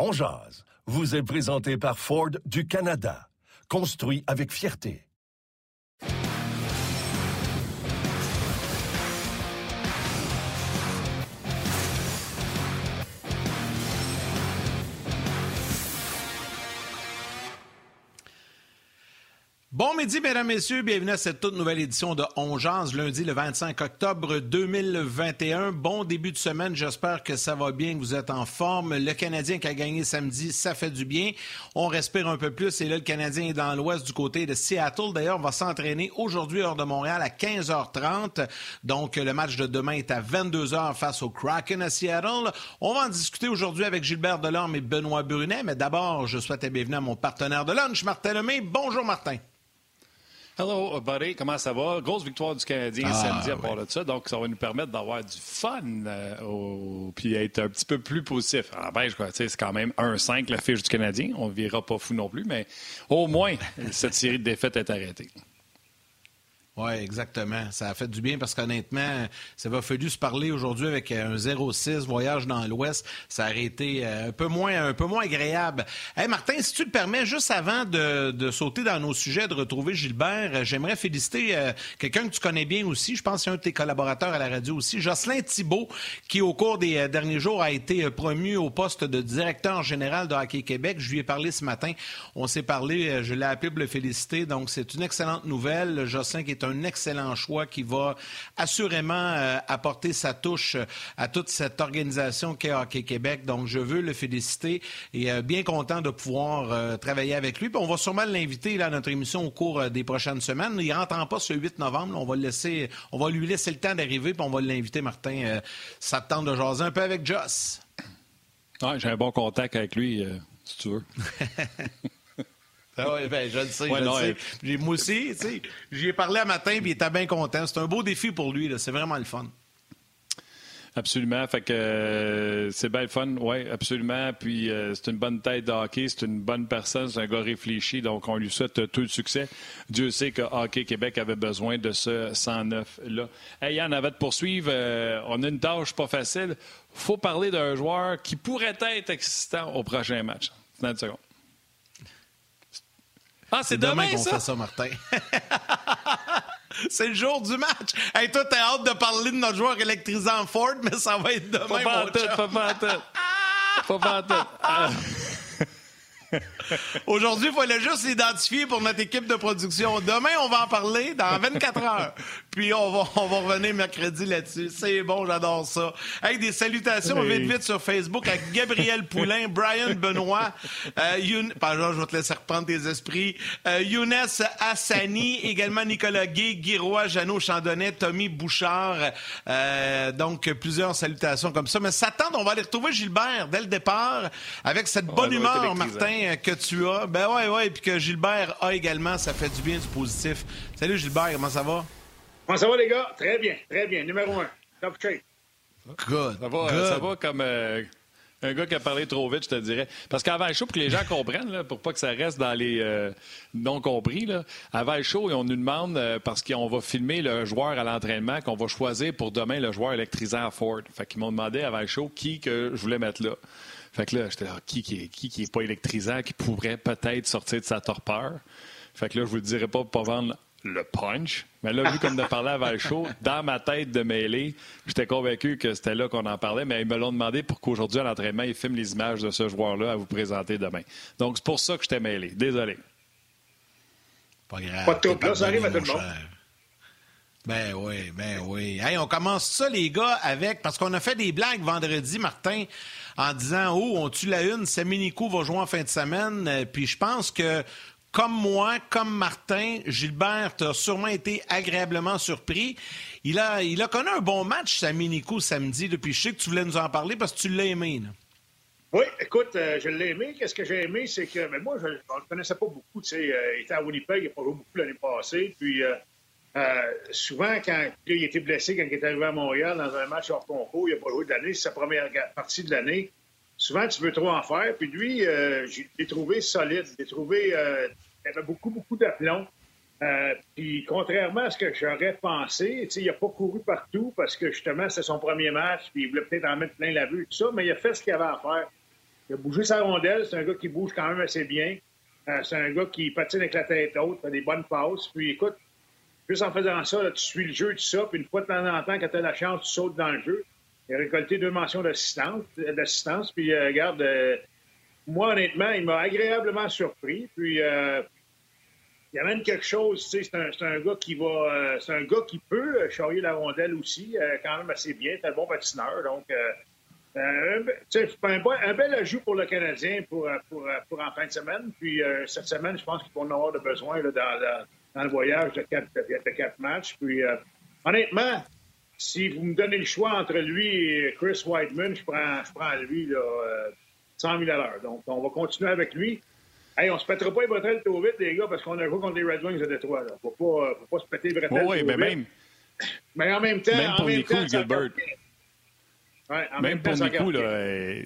On vous est présenté par Ford du Canada. Construit avec fierté. Bon midi, mesdames, messieurs. Bienvenue à cette toute nouvelle édition de Ongeance, lundi le 25 octobre 2021. Bon début de semaine. J'espère que ça va bien, que vous êtes en forme. Le Canadien qui a gagné samedi, ça fait du bien. On respire un peu plus. Et là, le Canadien est dans l'ouest du côté de Seattle. D'ailleurs, on va s'entraîner aujourd'hui hors de Montréal à 15h30. Donc, le match de demain est à 22h face au Kraken à Seattle. On va en discuter aujourd'hui avec Gilbert Delorme et Benoît Brunet. Mais d'abord, je souhaite la bienvenue à mon partenaire de lunch, Martin Lemay. Bonjour, Martin. Hello, buddy. Comment ça va? Grosse victoire du Canadien Ah, samedi à part de ça. Donc, ça va nous permettre d'avoir du fun euh, au- puis être un petit peu plus positif. Alors, ben, c'est quand même 1-5 la fiche du Canadien. On ne verra pas fou non plus, mais au moins, cette série de défaites est arrêtée. Oui, exactement. Ça a fait du bien parce qu'honnêtement, ça va fallu se parler aujourd'hui avec un 0-6 voyage dans l'Ouest. Ça aurait été euh, un peu moins, agréable. Hey Martin, si tu le permets, juste avant de, sauter dans nos sujets, de retrouver Gilbert, euh, j'aimerais féliciter euh, quelqu'un que tu connais bien aussi. Je pense que c'est un de tes collaborateurs à la radio aussi, Jocelyn Thibault, qui au cours des euh, derniers jours a été euh, promu au poste de directeur général de Hockey Québec. Je lui ai parlé ce matin. On s'est parlé, euh, je l'ai appelé pour le féliciter. Donc, c'est une excellente nouvelle. Jocelyn qui est un excellent choix qui va assurément euh, apporter sa touche euh, à toute cette organisation qu'est Hockey Québec. Donc, je veux le féliciter et euh, bien content de pouvoir euh, travailler avec lui. Puis on va sûrement l'inviter à notre émission au cours des prochaines semaines. Il rentre en pas ce 8 novembre. On va, le laisser, on va lui laisser le temps d'arriver, puis on va l'inviter, Martin. Ça te tente de jaser un peu avec Joss. Ouais, J'ai un bon contact avec lui, si tu veux. Ah ouais, ben, je le sais, Ouais, je le non, sais. euh, J'ai- Moi aussi, tu sais, j'y ai parlé à matin, puis il était bien content. C'est un beau défi pour lui, là. c'est vraiment le fun. Absolument. Fait que euh, c'est bien le fun, oui, absolument. Puis euh, c'est une bonne tête de hockey, c'est une bonne personne, c'est un gars réfléchi, donc on lui souhaite tout le succès. Dieu sait que Hockey Québec avait besoin de ce 109-là. Hey Yann, avant de poursuivre, euh, on a une tâche pas facile. faut parler d'un joueur qui pourrait être existant au prochain match. Dans une seconde. Ah, c'est demain, qu'on ça? fait ça, Martin. c'est le jour du match. Hey, toi, t'as hâte de parler de notre joueur électrisant Ford, mais ça va être demain, Pas pas en pas pas en tout. Pas pas en tout. Aujourd'hui, il fallait juste l'identifier pour notre équipe de production. Demain, on va en parler dans 24 heures. Puis on va, on va revenir mercredi là-dessus. C'est bon, j'adore ça. Avec des salutations Oui. vite, vite sur Facebook avec Gabriel Poulain, Brian Benoît, euh, Youn... Pardon, je vais te laisser reprendre tes esprits. Euh, Younes Hassani, également Nicolas Gay, Guy Roy, Jeannot Chandonnet, Tommy Bouchard. Euh, donc, plusieurs salutations comme ça. Mais ça tente, on va aller retrouver Gilbert dès le départ avec cette bonne humeur. Martin euh, que tu as. Ben ouais, ouais, puis que Gilbert a également, ça fait du bien, du positif. Salut Gilbert, comment ça va? Comment ça va, les gars? Très bien, très bien. Numéro un. Top shape. Good. Ça va, ça va comme euh, un gars qui a parlé trop vite, je te dirais. Parce qu'avant le show, pour que les gens comprennent, là, pour pas que ça reste dans les euh, non compris, là, avant le show, on nous demande, euh, parce qu'on va filmer le joueur à l'entraînement, qu'on va choisir pour demain le joueur électrisant à Ford. Fait qu'ils m'ont demandé avant le show qui que je voulais mettre là. Fait que là, j'étais là, qui qui est, qui qui est pas électrisant, qui pourrait peut-être sortir de sa torpeur? Fait que là, je vous le dirai pas pour pas vendre le punch. Mais là, vu comme de parler avant le show, dans ma tête de mêlée, j'étais convaincu que c'était là qu'on en parlait, mais ils me l'ont demandé pour qu'aujourd'hui, à l'entraînement, ils filment les images de ce joueur-là à vous présenter demain. Donc, c'est pour ça que j'étais mêlé. Désolé. Pas grave. Pas de trouble, t'es là, ça arrive à tout le mon monde. cher. Ben oui, ben oui. Hey, on commence ça, les gars, avec. Parce qu'on a fait des blagues vendredi, Martin, en disant Oh, on tue la une, Saminico va jouer en fin de semaine. Euh, Puis je pense que, comme moi, comme Martin, Gilbert a sûrement été agréablement surpris. Il a, il a connu un bon match, Saminico, samedi. Depuis, je sais que tu voulais nous en parler parce que tu l'as aimé. là. Oui, écoute, euh, je l'ai aimé. Qu'est-ce que j'ai aimé, c'est que mais moi, je ne le connaissais pas beaucoup. Tu sais, euh, il était à Winnipeg, il n'a pas joué beaucoup l'année passée. Puis euh, souvent, quand il était blessé, quand il est arrivé à Montréal dans un match hors concours, il n'a pas joué de l'année, c'est sa première partie de l'année. Souvent, tu veux trop en faire. Puis lui, je l'ai trouvé solide. Je l'ai trouvé. Il avait beaucoup, beaucoup d'aplomb. puis contrairement à ce que j'aurais pensé, il n'a pas couru partout parce que justement, c'est son premier match, puis il voulait peut-être en mettre plein la vue, tout ça, mais il a fait ce qu'il avait à faire. Il a bougé sa rondelle. C'est un gars qui bouge quand même assez bien. Euh, c'est un gars qui patine avec la tête haute, fait des bonnes passes. Puis écoute, juste en faisant ça, tu suis le jeu, tout ça. Puis une fois de temps en temps, quand tu as la chance, tu sautes dans le jeu. Il a récolté deux mentions d'assistance. Puis euh, regarde, euh, moi, honnêtement, il m'a agréablement surpris. Puis il y a même quelque chose, tu sais, c'est un, gars qui va. c'est un gars qui peut charrier la rondelle aussi, quand même assez bien. C'est un bon patineur. Donc euh, un, bel ajout pour le Canadien pour, euh, pour, euh, pour en fin de semaine. Puis cette semaine, je pense qu'ils vont en avoir de besoin dans, le voyage de quatre, matchs. Puis honnêtement, si vous me donnez le choix entre lui et Chris Whiteman, je prends, je prends lui là, 100 000 à l'heure. Donc, on va continuer avec lui. Hey, on se pètera pas les bretelles trop vite, les gars, parce qu'on a joué contre les Red Wings de Détroit. Il ne faut pas, faut pas se péter les bretelles oui, mais Même, mais en même temps, même pour en même temps, Gilbert. même, pour Nico, euh,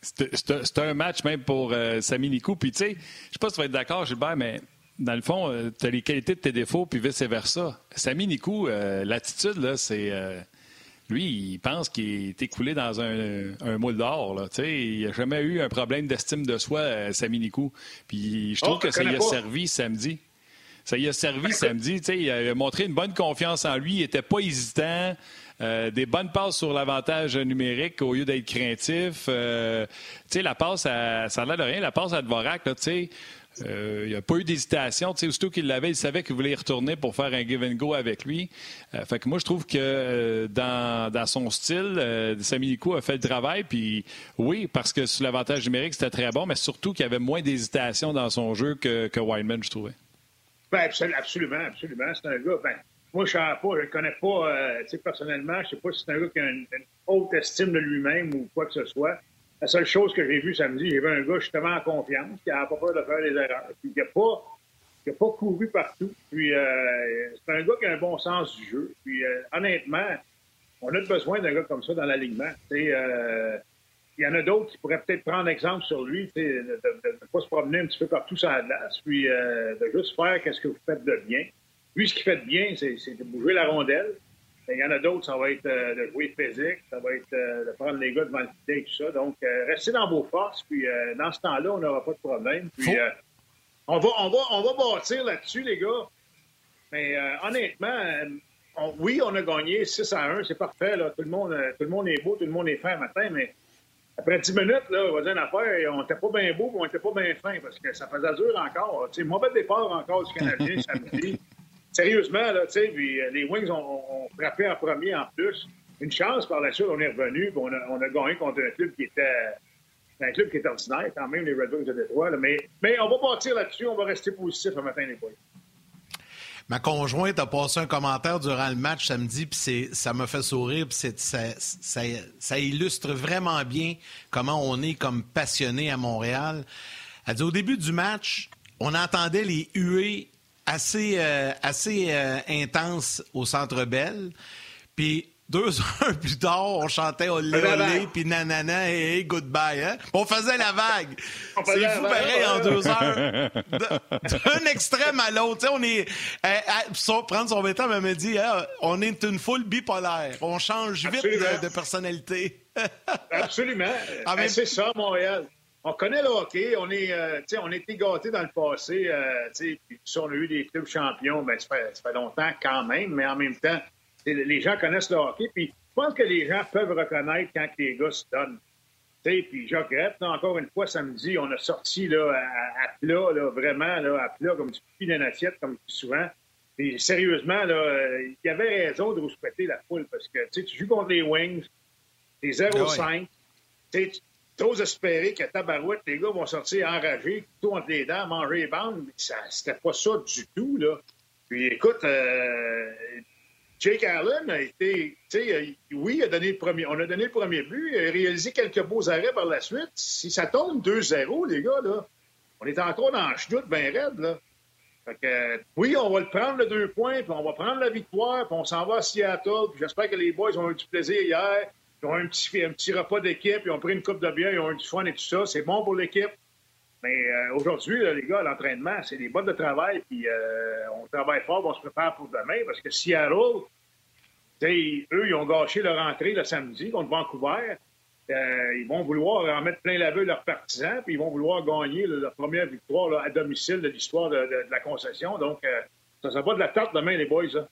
c'est un match même pour euh, Sami Nico. Puis, tu sais, je sais pas si tu vas être d'accord, Gilbert, mais dans le fond, euh, tu as les qualités de tes défauts, puis vice-versa. Sami Nico, l'attitude, là, c'est. Lui, il pense qu'il est écoulé dans un, moule d'or. Il n'a jamais eu un problème d'estime de soi, Sami Nico. Puis je trouve oh, que ça y a servi samedi. Ça y a servi samedi. Il a montré une bonne confiance en lui. Il n'était pas hésitant. Euh, des bonnes passes sur l'avantage numérique au lieu d'être craintif. Euh, la passe, à, ça n'a de rien. La passe à Dvorak, tu sais, euh, il n'y a pas eu d'hésitation. Aussitôt qu'il l'avait, il savait qu'il voulait y retourner pour faire un give and go avec lui. fait que moi, je trouve que dans, son style, Saminico a fait le travail. Puis oui, parce que sur l'avantage numérique, c'était très bon, mais surtout qu'il y avait moins d'hésitation dans son jeu que, que je trouvais. Ben, absolument, absolument. C'est un gars. Ben, moi, je ne le connais pas euh, personnellement. Je ne sais pas si c'est un gars qui a une, haute estime de lui-même ou quoi que ce soit. La seule chose que j'ai vue samedi, j'ai vu un gars justement en confiance, qui n'a pas peur de faire des erreurs, puis qui n'a pas, pas couru partout. Puis euh, c'est un gars qui a un bon sens du jeu. Puis euh, honnêtement, on a besoin d'un gars comme ça dans l'alignement. il y en a d'autres qui pourraient peut-être prendre exemple sur lui, de ne pas se promener un petit peu partout sur la glace, puis de juste faire qu'est-ce que vous faites de bien. Lui, ce qu'il fait de bien, c'est de bouger la rondelle. Il y en a d'autres, ça va être euh, de jouer physique, ça va être euh, de prendre les gars devant le filet et tout ça. Donc, euh, restez dans vos forces, puis dans ce temps-là, on n'aura pas de problème. Puis, on, va, on, va, on va bâtir là-dessus, les gars. Mais honnêtement, oui, on a gagné 6 à 1, c'est parfait. Là. Tout, le monde, tout le monde est beau, tout le monde est fin matin, mais après 10 minutes, là, on va dire une affaire, on n'était pas bien beau, on n'était pas bien fin, parce que ça faisait dur encore. Sais, mauvais départ encore du Canadien samedi. Sérieusement, là, tu sais, euh, les Wings ont, frappé en premier en plus. Une chance, par la suite, on est revenu, on a, on a gagné contre un club qui était un club qui est ordinaire, quand même, les Red Wings de Détroit. mais, mais on va partir là-dessus, on va rester positif le matin, les boys. Ma conjointe a passé un commentaire durant le match samedi, puis ça m'a fait sourire, puis ça, ça, ça, illustre vraiment bien comment on est comme passionné à Montréal. Elle dit au début du match, on entendait les huées assez, euh, assez euh, intense au Centre Bell. Puis deux heures plus tard, on chantait Olé Olé, puis nanana, et hey, goodbye. Hein? On faisait la vague. C'est fou pareil en deux heures. D'un extrême à l'autre. On est. Euh, prendre son vêtement, elle me dit hein, on est une foule bipolaire. On change vite de, personnalité. Absolument. Ah, c'est ça, Montréal on connaît le hockey, on est, euh, on a été gâtés dans le passé, euh, puis si on a eu des clubs champions, ben, ça, fait, longtemps quand même, mais en même temps, les gens connaissent le hockey, puis je pense que les gens peuvent reconnaître quand les gars se donnent. Puis Jacques Rep, encore une fois, samedi, on a sorti là, à, plat, là, vraiment là, à plat, comme du pipi d'une assiette, comme souvent. Et sérieusement, là, il y avait raison de vous souhaiter la foule parce que tu joues contre les Wings, t'es 0-5, ah T'oses espérer que tabarouette, les gars vont sortir enragés, tout entre les dents, manger les bandes. C'était pas ça du tout, là. Puis écoute, euh, Jake Allen a été, oui, il a donné le premier, on a donné le premier but, il a réalisé quelques beaux arrêts par la suite. Si ça tombe 2-0, les gars, là, on est encore dans le chenoute bien raide, là. Fait que, oui, on va le prendre le deux points, puis on va prendre la victoire, puis on s'en va à Seattle. Puis j'espère que les boys ont eu du plaisir hier. Ils ont un petit, un petit repas d'équipe, ils ont pris une coupe de bière, ils ont eu du fun et tout ça. C'est bon pour l'équipe. Mais euh, aujourd'hui, les gars, l'entraînement, c'est des bottes de travail, puis euh, on travaille fort, on se prépare pour demain, parce que Seattle, eux, ils ont gâché leur entrée le samedi contre Vancouver. Euh, ils vont vouloir en mettre plein la leurs partisans, puis ils vont vouloir gagner leur première victoire à domicile de l'histoire de, la concession. Donc, ça sera pas de la tarte demain, les boys.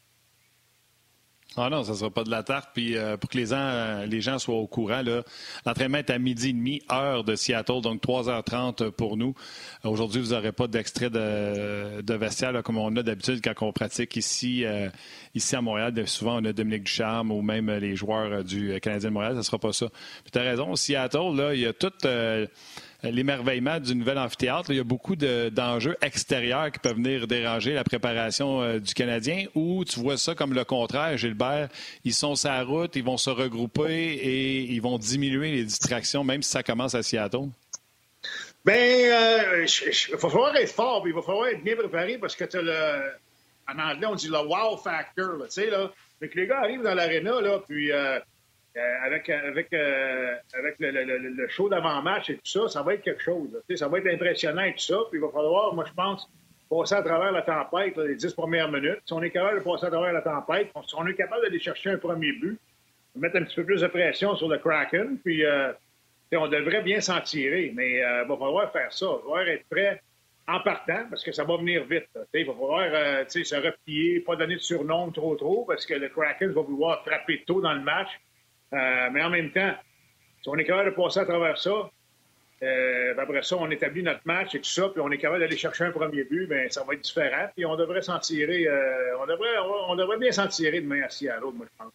Ah non, ça ne sera pas de la tarte. Puis euh, pour que les, gens, les gens soient au courant, l'entraînement est à midi et demi, heure de Seattle, donc 3h30 pour nous. Aujourd'hui, vous n'aurez pas d'extrait de, de vestiaire comme on a d'habitude quand on pratique ici, euh, ici à Montréal. Souvent, on a Dominique Ducharme ou même les joueurs du Canadien de Montréal. Ça ne sera pas ça. tu as raison, Seattle, là, il y a tout... Euh, l'émerveillement du nouvel amphithéâtre. Il y a beaucoup d'enjeux extérieurs qui peuvent venir déranger la préparation euh, du Canadien ou tu vois ça comme le contraire, Gilbert. Ils sont sur la route, ils vont se regrouper et ils vont diminuer les distractions, même si ça commence à Seattle. Bien, euh, il va falloir être fort, il va falloir être bien préparé parce que tu as le. En anglais, on dit le wow factor, tu sais, là. que les gars arrivent dans l'aréna, là, puis. Euh, avec, avec, euh, avec le, le, le show d'avant-match et tout ça, ça va être quelque chose. Ça va être impressionnant et tout ça. Puis il va falloir, moi, je pense, passer à travers la tempête, les dix premières minutes. Si on est capable de passer à travers la tempête, si on est capable d'aller chercher un premier but, mettre un petit peu plus de pression sur le Kraken, puis euh, on devrait bien s'en tirer. Mais il va falloir faire ça. Il va falloir être prêt en partant, parce que ça va venir vite. Il va falloir se replier, pas donner de surnom trop trop, parce que le Kraken va vouloir frapper tôt dans le match. Euh, mais en même temps, si on est capable de passer à travers ça, euh, ben après ça, on établit notre match et tout ça, puis on est capable d'aller chercher un premier but, bien, ça va être différent. Puis on devrait s'en tirer, euh, on, devrait, on, devrait bien s'en tirer demain à Seattle, moi, je pense.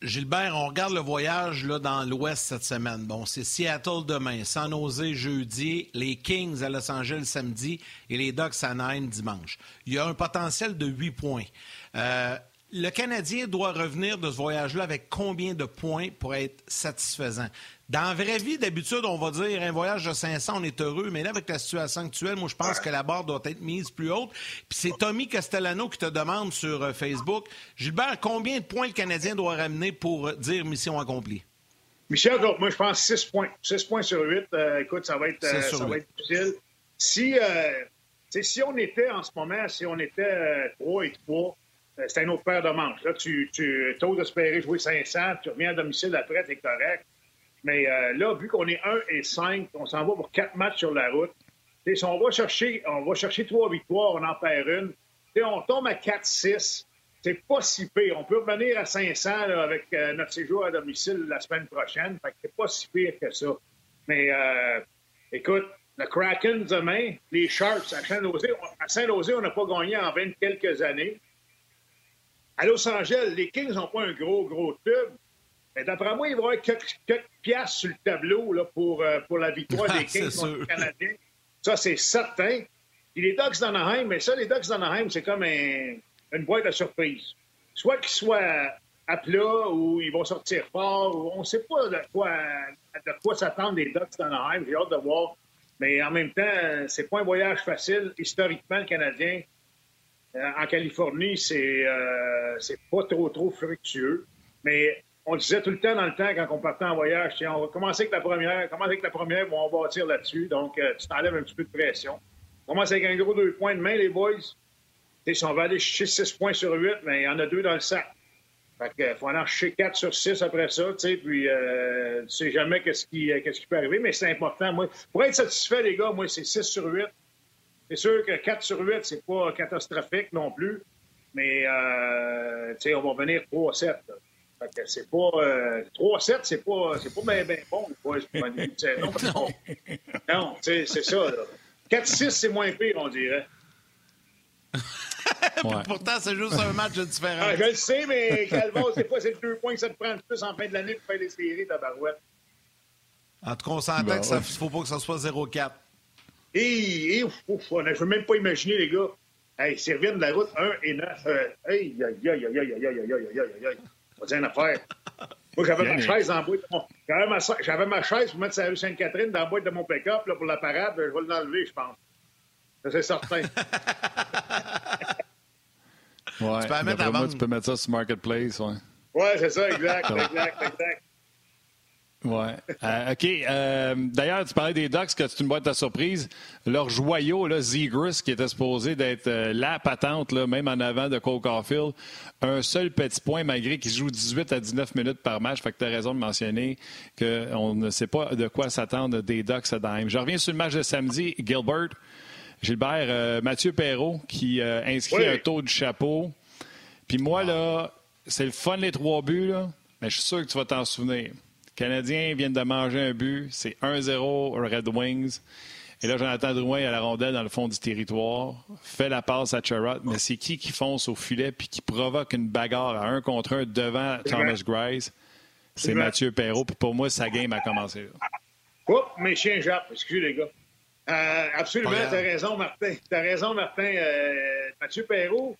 Gilbert, on regarde le voyage là, dans l'Ouest cette semaine. Bon, c'est Seattle demain, San Jose jeudi, les Kings à Los Angeles samedi et les Ducks à Nine dimanche. Il y a un potentiel de 8 points. Le Canadien doit revenir de ce voyage-là avec combien de points pour être satisfaisant? Dans la vraie vie, d'habitude, on va dire un voyage de 500, on est heureux, mais là, avec la situation actuelle, moi, je pense que la barre doit être mise plus haute. Puis c'est Tommy Castellano qui te demande sur euh, Facebook, Gilbert, combien de points le Canadien doit ramener pour dire mission accomplie? Michel, donc, moi, je pense 6 points. 6 points sur 8. Euh, écoute, ça va être, euh, ça va être difficile. Si, si on était en ce moment, si on était 3 et 3, euh, c'est un autre paire de manches. Là, tu, tu oses espérer jouer 500, tu reviens à domicile après, t'es correct. Mais euh, là, vu qu'on est 1 et 5, on s'en va pour 4 matchs sur la route. si on va chercher, on va chercher 3 victoires, on en perd une. on tombe à 4-6. C'est pas si pire. On peut revenir à 500 avec euh, notre séjour à domicile la semaine prochaine. Fait que c'est pas si pire que ça. Mais écoute, le Kraken demain, les Sharks à Saint-Losé, à Saint-Losé, on n'a pas gagné en 20 quelques années. À Los Angeles, les Kings n'ont pas un gros, gros tube. Mais d'après moi, il va y avoir quelques, piastres sur le tableau là, pour, euh, pour la victoire des Kings contre les Canadiens. Ça, c'est certain. Et les Ducks d'Anaheim, mais ça, les Ducks d'Anaheim, c'est comme une boîte de surprise. Soit qu'ils soient à plat ou ils vont sortir fort. on ne sait pas de quoi, de quoi s'attendre les Ducks d'Anaheim. J'ai hâte de voir. Mais en même temps, c'est pas un voyage facile. Historiquement, le Canadien, en Californie, c'est euh, c'est pas trop, trop fructueux. Mais on disait tout le temps dans le temps, quand on partait en voyage, on va commencer avec la première, commencer avec la première, on va bâtir là-dessus. Donc, euh, tu t'enlèves un petit peu de pression. On commence avec un gros deux points de main, les boys. si on va aller chercher 6 points sur 8, mais il y en a deux dans le sac. Fait que, faut en chercher 4 sur 6 après ça, tu sais, puis euh, tu sais jamais qu'est-ce qui, qui peut arriver, mais c'est important. Moi, pour être satisfait, les gars, moi, c'est 6 sur 8. C'est sûr que 4 sur 8, c'est pas catastrophique non plus, mais euh, on va venir 3-7. c'est pas. 3-7, euh, c'est pas, c'est pas bien bon. non, non c'est ça. 4-6, c'est moins pire, on dirait. Pourtant, c'est juste un match de différence. Ah, je le sais, mais Calvin, c'est pas ces deux points que ça te prend plus en fin de l'année pour faire les séries, ta barouette. En tout cas, on s'entend ben qu'il ne faut pas que ça soit 0-4. Et, je ne veux même pas imaginer, les gars. Hey, s'ils reviennent de la route 1 et 9, euh, hey, aïe, aïe, aïe, aïe, aïe, aïe, aïe, aïe, aïe, aïe, aïe. On va dire une affaire. Moi, j'avais ma chaise en boîte. de mon- J'avais ma, j'avais ma chaise pour mettre sur la rue Sainte-Catherine dans la boîte de mon pick-up là, pour la parade. Je vais l'enlever, je pense. Ça, c'est certain. Ouais. Tu peux la mettre tu peux ça sur Marketplace. Ouais. Ouais, c'est ça, exact, exact, exact. Ouais. Euh, OK. euh, D'ailleurs, tu parlais des Ducks, que c'est une boîte à surprise. Leur joyau, là, Zegris, qui était supposé d'être euh, la patente, là, même en avant de Cole Caulfield, un seul petit point, malgré qu'il joue 18 à 19 minutes par match. Fait que tu as raison de mentionner qu'on ne sait pas de quoi s'attendre des Ducks à Dime. Je reviens sur le match de samedi. Gilbert, Gilbert, Mathieu Perrault, qui inscrit Oui. un taux du chapeau. Puis moi, là, c'est le fun, les trois buts, là, mais je suis sûr que tu vas t'en souvenir. Canadiens viennent de manger un but. C'est 1-0 aux Red Wings. Et là, Jonathan Drouin à la rondelle dans le fond du territoire, fait la passe à Charrot, mais c'est qui qui fonce au filet puis qui provoque une bagarre à un contre un devant Thomas Grice? C'est. Mathieu Perrault. Puis pour moi, sa game a commencé. Oups, mes chiens jappent. Excusez, les gars. Euh, absolument, t'as raison, Martin. T'as raison, Martin. Euh, Mathieu Perrault,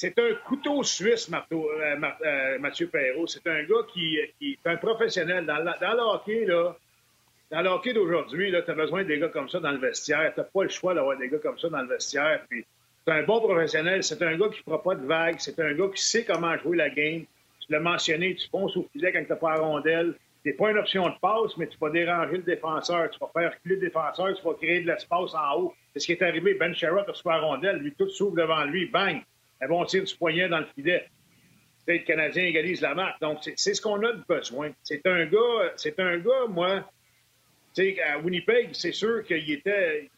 c'est un couteau suisse, euh, euh, Mathieu Perrault. C'est un gars qui, qui est un professionnel. Dans, le- dans le hockey, là, dans le hockey d'aujourd'hui, tu as besoin des gars comme ça dans le vestiaire. Tu pas le choix d'avoir des gars comme ça dans le vestiaire. C'est un bon professionnel. C'est un gars qui ne fera pas de vagues. C'est un gars qui sait comment jouer la game. Tu l'as mentionné, tu fonces au filet quand tu n'as pas la rondelle. Tu pas une option de passe, mais tu vas déranger le défenseur. Tu vas faire reculer le défenseur. Tu vas créer de l'espace en haut. C'est ce qui est arrivé. Ben Sherrod reçu la rondelle. Lui, tout s'ouvre devant lui. Bang! Un bon tir du poignet dans le filet. Le Canadien égalise la marque. Donc, c'est ce qu'on a de besoin. C'est un gars, c'est un gars, moi, à Winnipeg, c'est sûr qu'il était,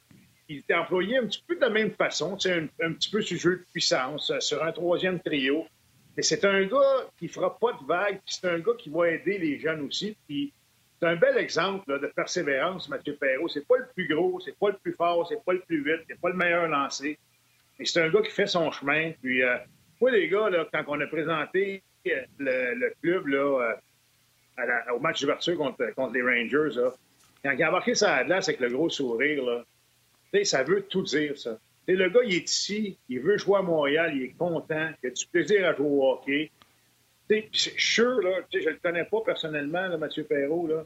il était employé un petit peu de la même façon, un, un petit peu sur le jeu de puissance, euh, sur un troisième trio. Mais c'est un gars qui fera pas de vagues, c'est un gars qui va aider les jeunes aussi. Puis c'est un bel exemple de persévérance, Mathieu Perrault. C'est pas le plus gros, c'est pas le plus fort, c'est pas le plus vite, c'est pas le meilleur lancé. C'est un gars qui fait son chemin. Puis, euh, les gars, là, quand on a présenté euh, le, club là, euh, au match d'ouverture contre, contre les Rangers, là, quand il a embarqué sa glace avec le gros sourire, là, ça veut tout dire, ça. Tu sais, le gars, il est ici, il veut jouer à Montréal, il est content, il a du plaisir à jouer au hockey. Je sûr, je le connais pas personnellement, là, Mathieu Perrault, là,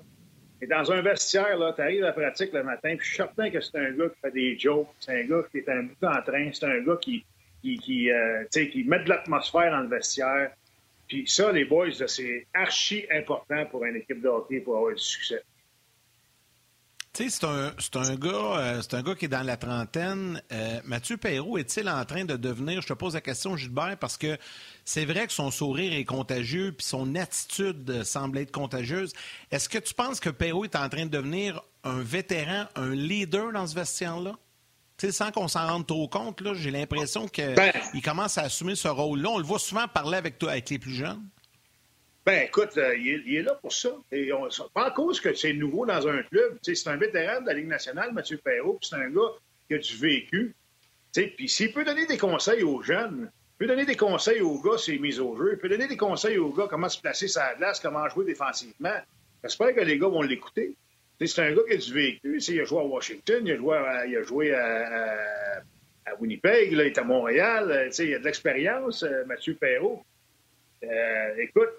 mais dans un vestiaire, là, tu arrives à la pratique le matin, puis je suis certain que c'est un gars qui fait des jokes, c'est un gars qui est un bout en train, c'est un gars qui, qui, qui, euh, qui met de l'atmosphère dans le vestiaire. Puis ça, les boys, c'est archi important pour une équipe de hockey pour avoir du succès. Tu sais, c'est un, un gars, euh, c'est un gars qui est dans la trentaine. Euh, Mathieu Perrault est-il en train de devenir, je te pose la question, Gilbert, parce que c'est vrai que son sourire est contagieux, puis son attitude semble être contagieuse. Est-ce que tu penses que Perrault est en train de devenir un vétéran, un leader dans ce vestiaire-là? Tu sais, sans qu'on s'en rende trop compte, là, j'ai l'impression qu'il Ben. commence à assumer ce rôle-là. On le voit souvent parler avec, toi- avec les plus jeunes. Ben, écoute, euh, il, est, il est là pour ça. Et on, c'est pas en cause que c'est nouveau dans un club. C'est un vétéran de la Ligue nationale, Mathieu Perrault, puis c'est un gars qui a du vécu. Puis s'il peut donner des conseils aux jeunes, peut donner des conseils aux gars les mises au jeu, il peut donner des conseils aux gars comment se placer la glace, comment jouer défensivement. J'espère que les gars vont l'écouter. C'est un gars qui a du vécu. Il a joué à Washington, il a joué à, Winnipeg, il est à Montréal. Euh, Il a de l'expérience, euh, Mathieu Perrault. Euh, écoute,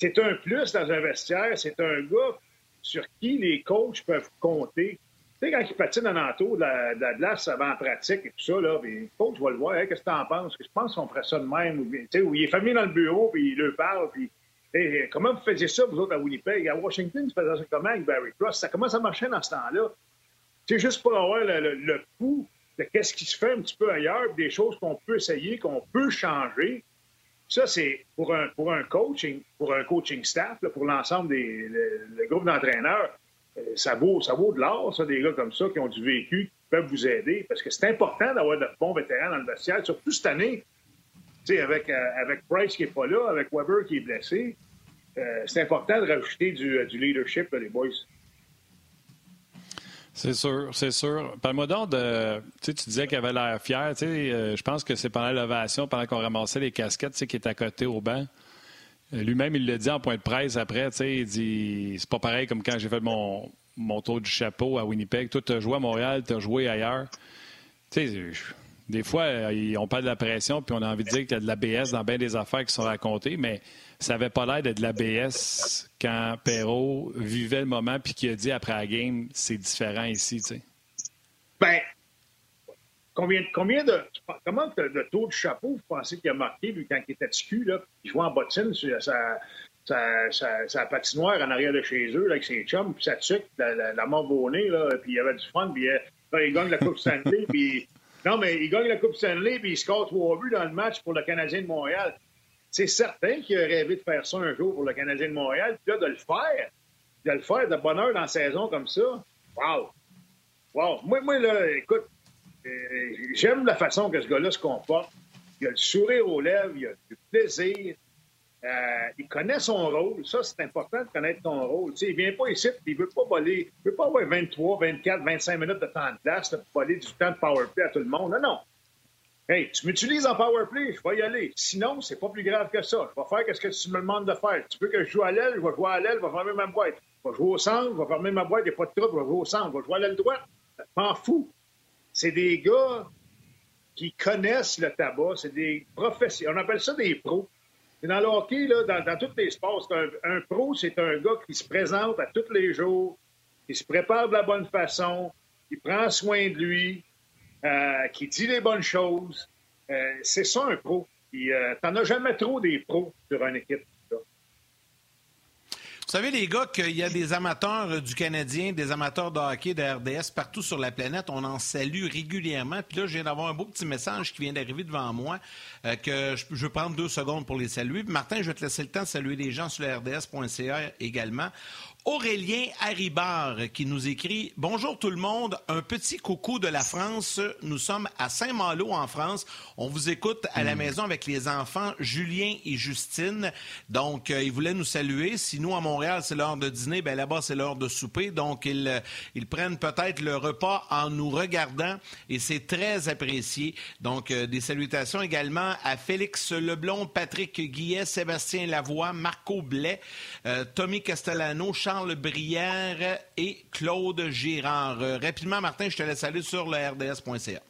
c'est un plus dans un vestiaire. C'est un gars sur qui les coachs peuvent compter. Tu sais, quand il patine en entour de la, glace avant pratique et tout ça, là, puis le coach va le voir. Qu'est-ce que tu en penses? Je pense qu'on ferait ça de même. Ou, tu ou il est familier dans le bureau, puis il leur parle. Puis, comment vous faisiez ça, vous autres, à Winnipeg? À Washington, vous faisiez ça comment avec Barry Cross? Ça commence à marcher dans ce temps-là? C'est juste pour avoir le, pouls de qu'est-ce qui se fait un petit peu ailleurs, des choses qu'on peut essayer, qu'on peut changer. Ça, c'est pour un, pour un coaching, pour un coaching staff, pour l'ensemble des le, le groupe d'entraîneurs. Euh, Ça vaut, ça vaut de l'or, ça, des gars comme ça qui ont du vécu, qui peuvent vous aider, parce que c'est important d'avoir de bons vétérans dans le vestiaire, surtout cette année. Avec, euh, avec Price qui n'est pas là, avec Weber qui est blessé, euh, c'est important de rajouter du, leadership, là, les boys. C'est sûr, c'est sûr. Parle-moi donc de. Tu sais, tu disais qu'il avait l'air fier. Je pense que c'est pendant l'ovation, pendant qu'on ramassait les casquettes, qui est à côté au banc. Euh, Lui-même, il le dit en point de presse après. Tu sais, il dit c'est pas pareil comme quand j'ai fait mon, mon tour du chapeau à Winnipeg. Toi, tu as joué à Montréal, tu as joué ailleurs. Tu sais, Des fois, euh, on parle de la pression, puis on a envie de dire qu'il y a de la BS dans bien des affaires qui sont racontées, mais ça n'avait pas l'air d'être de la BS quand Perrault vivait le moment, puis qu'il a dit après la game, c'est différent ici, tu sais. Ben, combien, de. Comment de taux de chapeau vous pensez qu'il a marqué, lui, quand il était TQ, là, il jouait en bottine sur sa, sa, patinoire en arrière de chez eux, avec ses chums, puis sa tuque, la, la, la là, puis il y avait du fun, puis euh, il gagne la Coupe Stanley, puis. Non, mais il gagne la Coupe Stanley, puis il score trois buts dans le match pour le Canadien de Montréal. C'est certain qu'il a rêvé de faire ça un jour pour le Canadien de Montréal, puis là, de le faire, de le faire de bonheur dans la saison comme ça, wow! Wow! Moi, moi là, écoute, j'aime la façon que ce gars-là se comporte. Il a le sourire aux lèvres, il a du plaisir. Euh, il connaît son rôle. Ça, c'est important de connaître ton rôle. il ne vient pas ici, il ne veut pas voler. Il veut pas avoir 23, 24, 25 minutes de temps de place pour voler du temps de power play à tout le monde. Non, non. Hey, tu m'utilises en power play, je vais y aller. Sinon, c'est pas plus grave que ça. Je vais faire ce que tu me demandes de faire. Tu veux que je joue à l'aile, je vais jouer à l'aile, je vais fermer ma boîte. Je vais jouer au centre, je vais fermer ma boîte, il n'y a pas de trouble, je vais jouer au centre, je vais jouer à l'aile droite. M'en fous. C'est des gars qui connaissent le tabac, c'est des professionnels. On appelle ça des pros. Dans le hockey, dans, dans tous les sports, un, pro, c'est un gars qui se présente à tous les jours, qui se prépare de la bonne façon, qui prend soin de lui, euh, qui dit les bonnes choses. Euh, c'est ça un pro. Puis, euh, t'en as jamais trop des pros sur une équipe. Vous savez, les gars, qu'il y a des amateurs du Canadien, des amateurs de hockey, de RDS partout sur la planète. On en salue régulièrement. Puis là, je viens d'avoir un beau petit message qui vient d'arriver devant moi, euh, que je, je, vais prendre deux secondes pour les saluer. Martin, je vais te laisser le temps de saluer les gens sur le RDS.ca également. Aurélien Haribard qui nous écrit Bonjour tout le monde, un petit coucou de la France. Nous sommes à Saint-Malo en France. On vous écoute à la hmm. maison avec les enfants Julien et Justine. Donc, euh, ils voulaient nous saluer. Si nous, à Montréal, c'est l'heure de dîner, ben là-bas, c'est l'heure de souper. Donc, ils, euh, ils prennent peut-être le repas en nous regardant et c'est très apprécié. Donc, euh, des salutations également à Félix Leblond, Patrick Guillet, Sébastien Lavoie, Marco Blais, Tommy Castellano, Charles Charles Brière et Claude Girard. Euh, rapidement, Martin, je te laisse aller sur le rds.ca.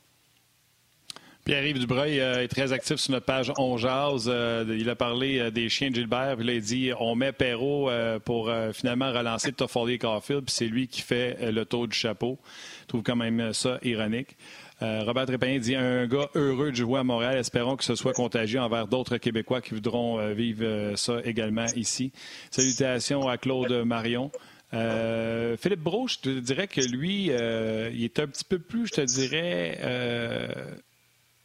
Pierre-Yves Dubreuil euh, est très actif sur notre page On Jazz. Euh, il a parlé des chiens de Gilbert. Puis là, il dit on met Perrault pour finalement relancer Toffoli Caulfield. Puis c'est lui qui fait le tour du chapeau. Je trouve quand même ça ironique. Euh, Robert Trépanier dit un gars heureux de jouer à Montréal. Espérons que ce soit contagieux envers d'autres Québécois qui voudront euh, vivre euh, ça également ici. Salutations à Claude Marion. Philippe Brault, je te dirais que lui, il est un petit peu plus, je te dirais,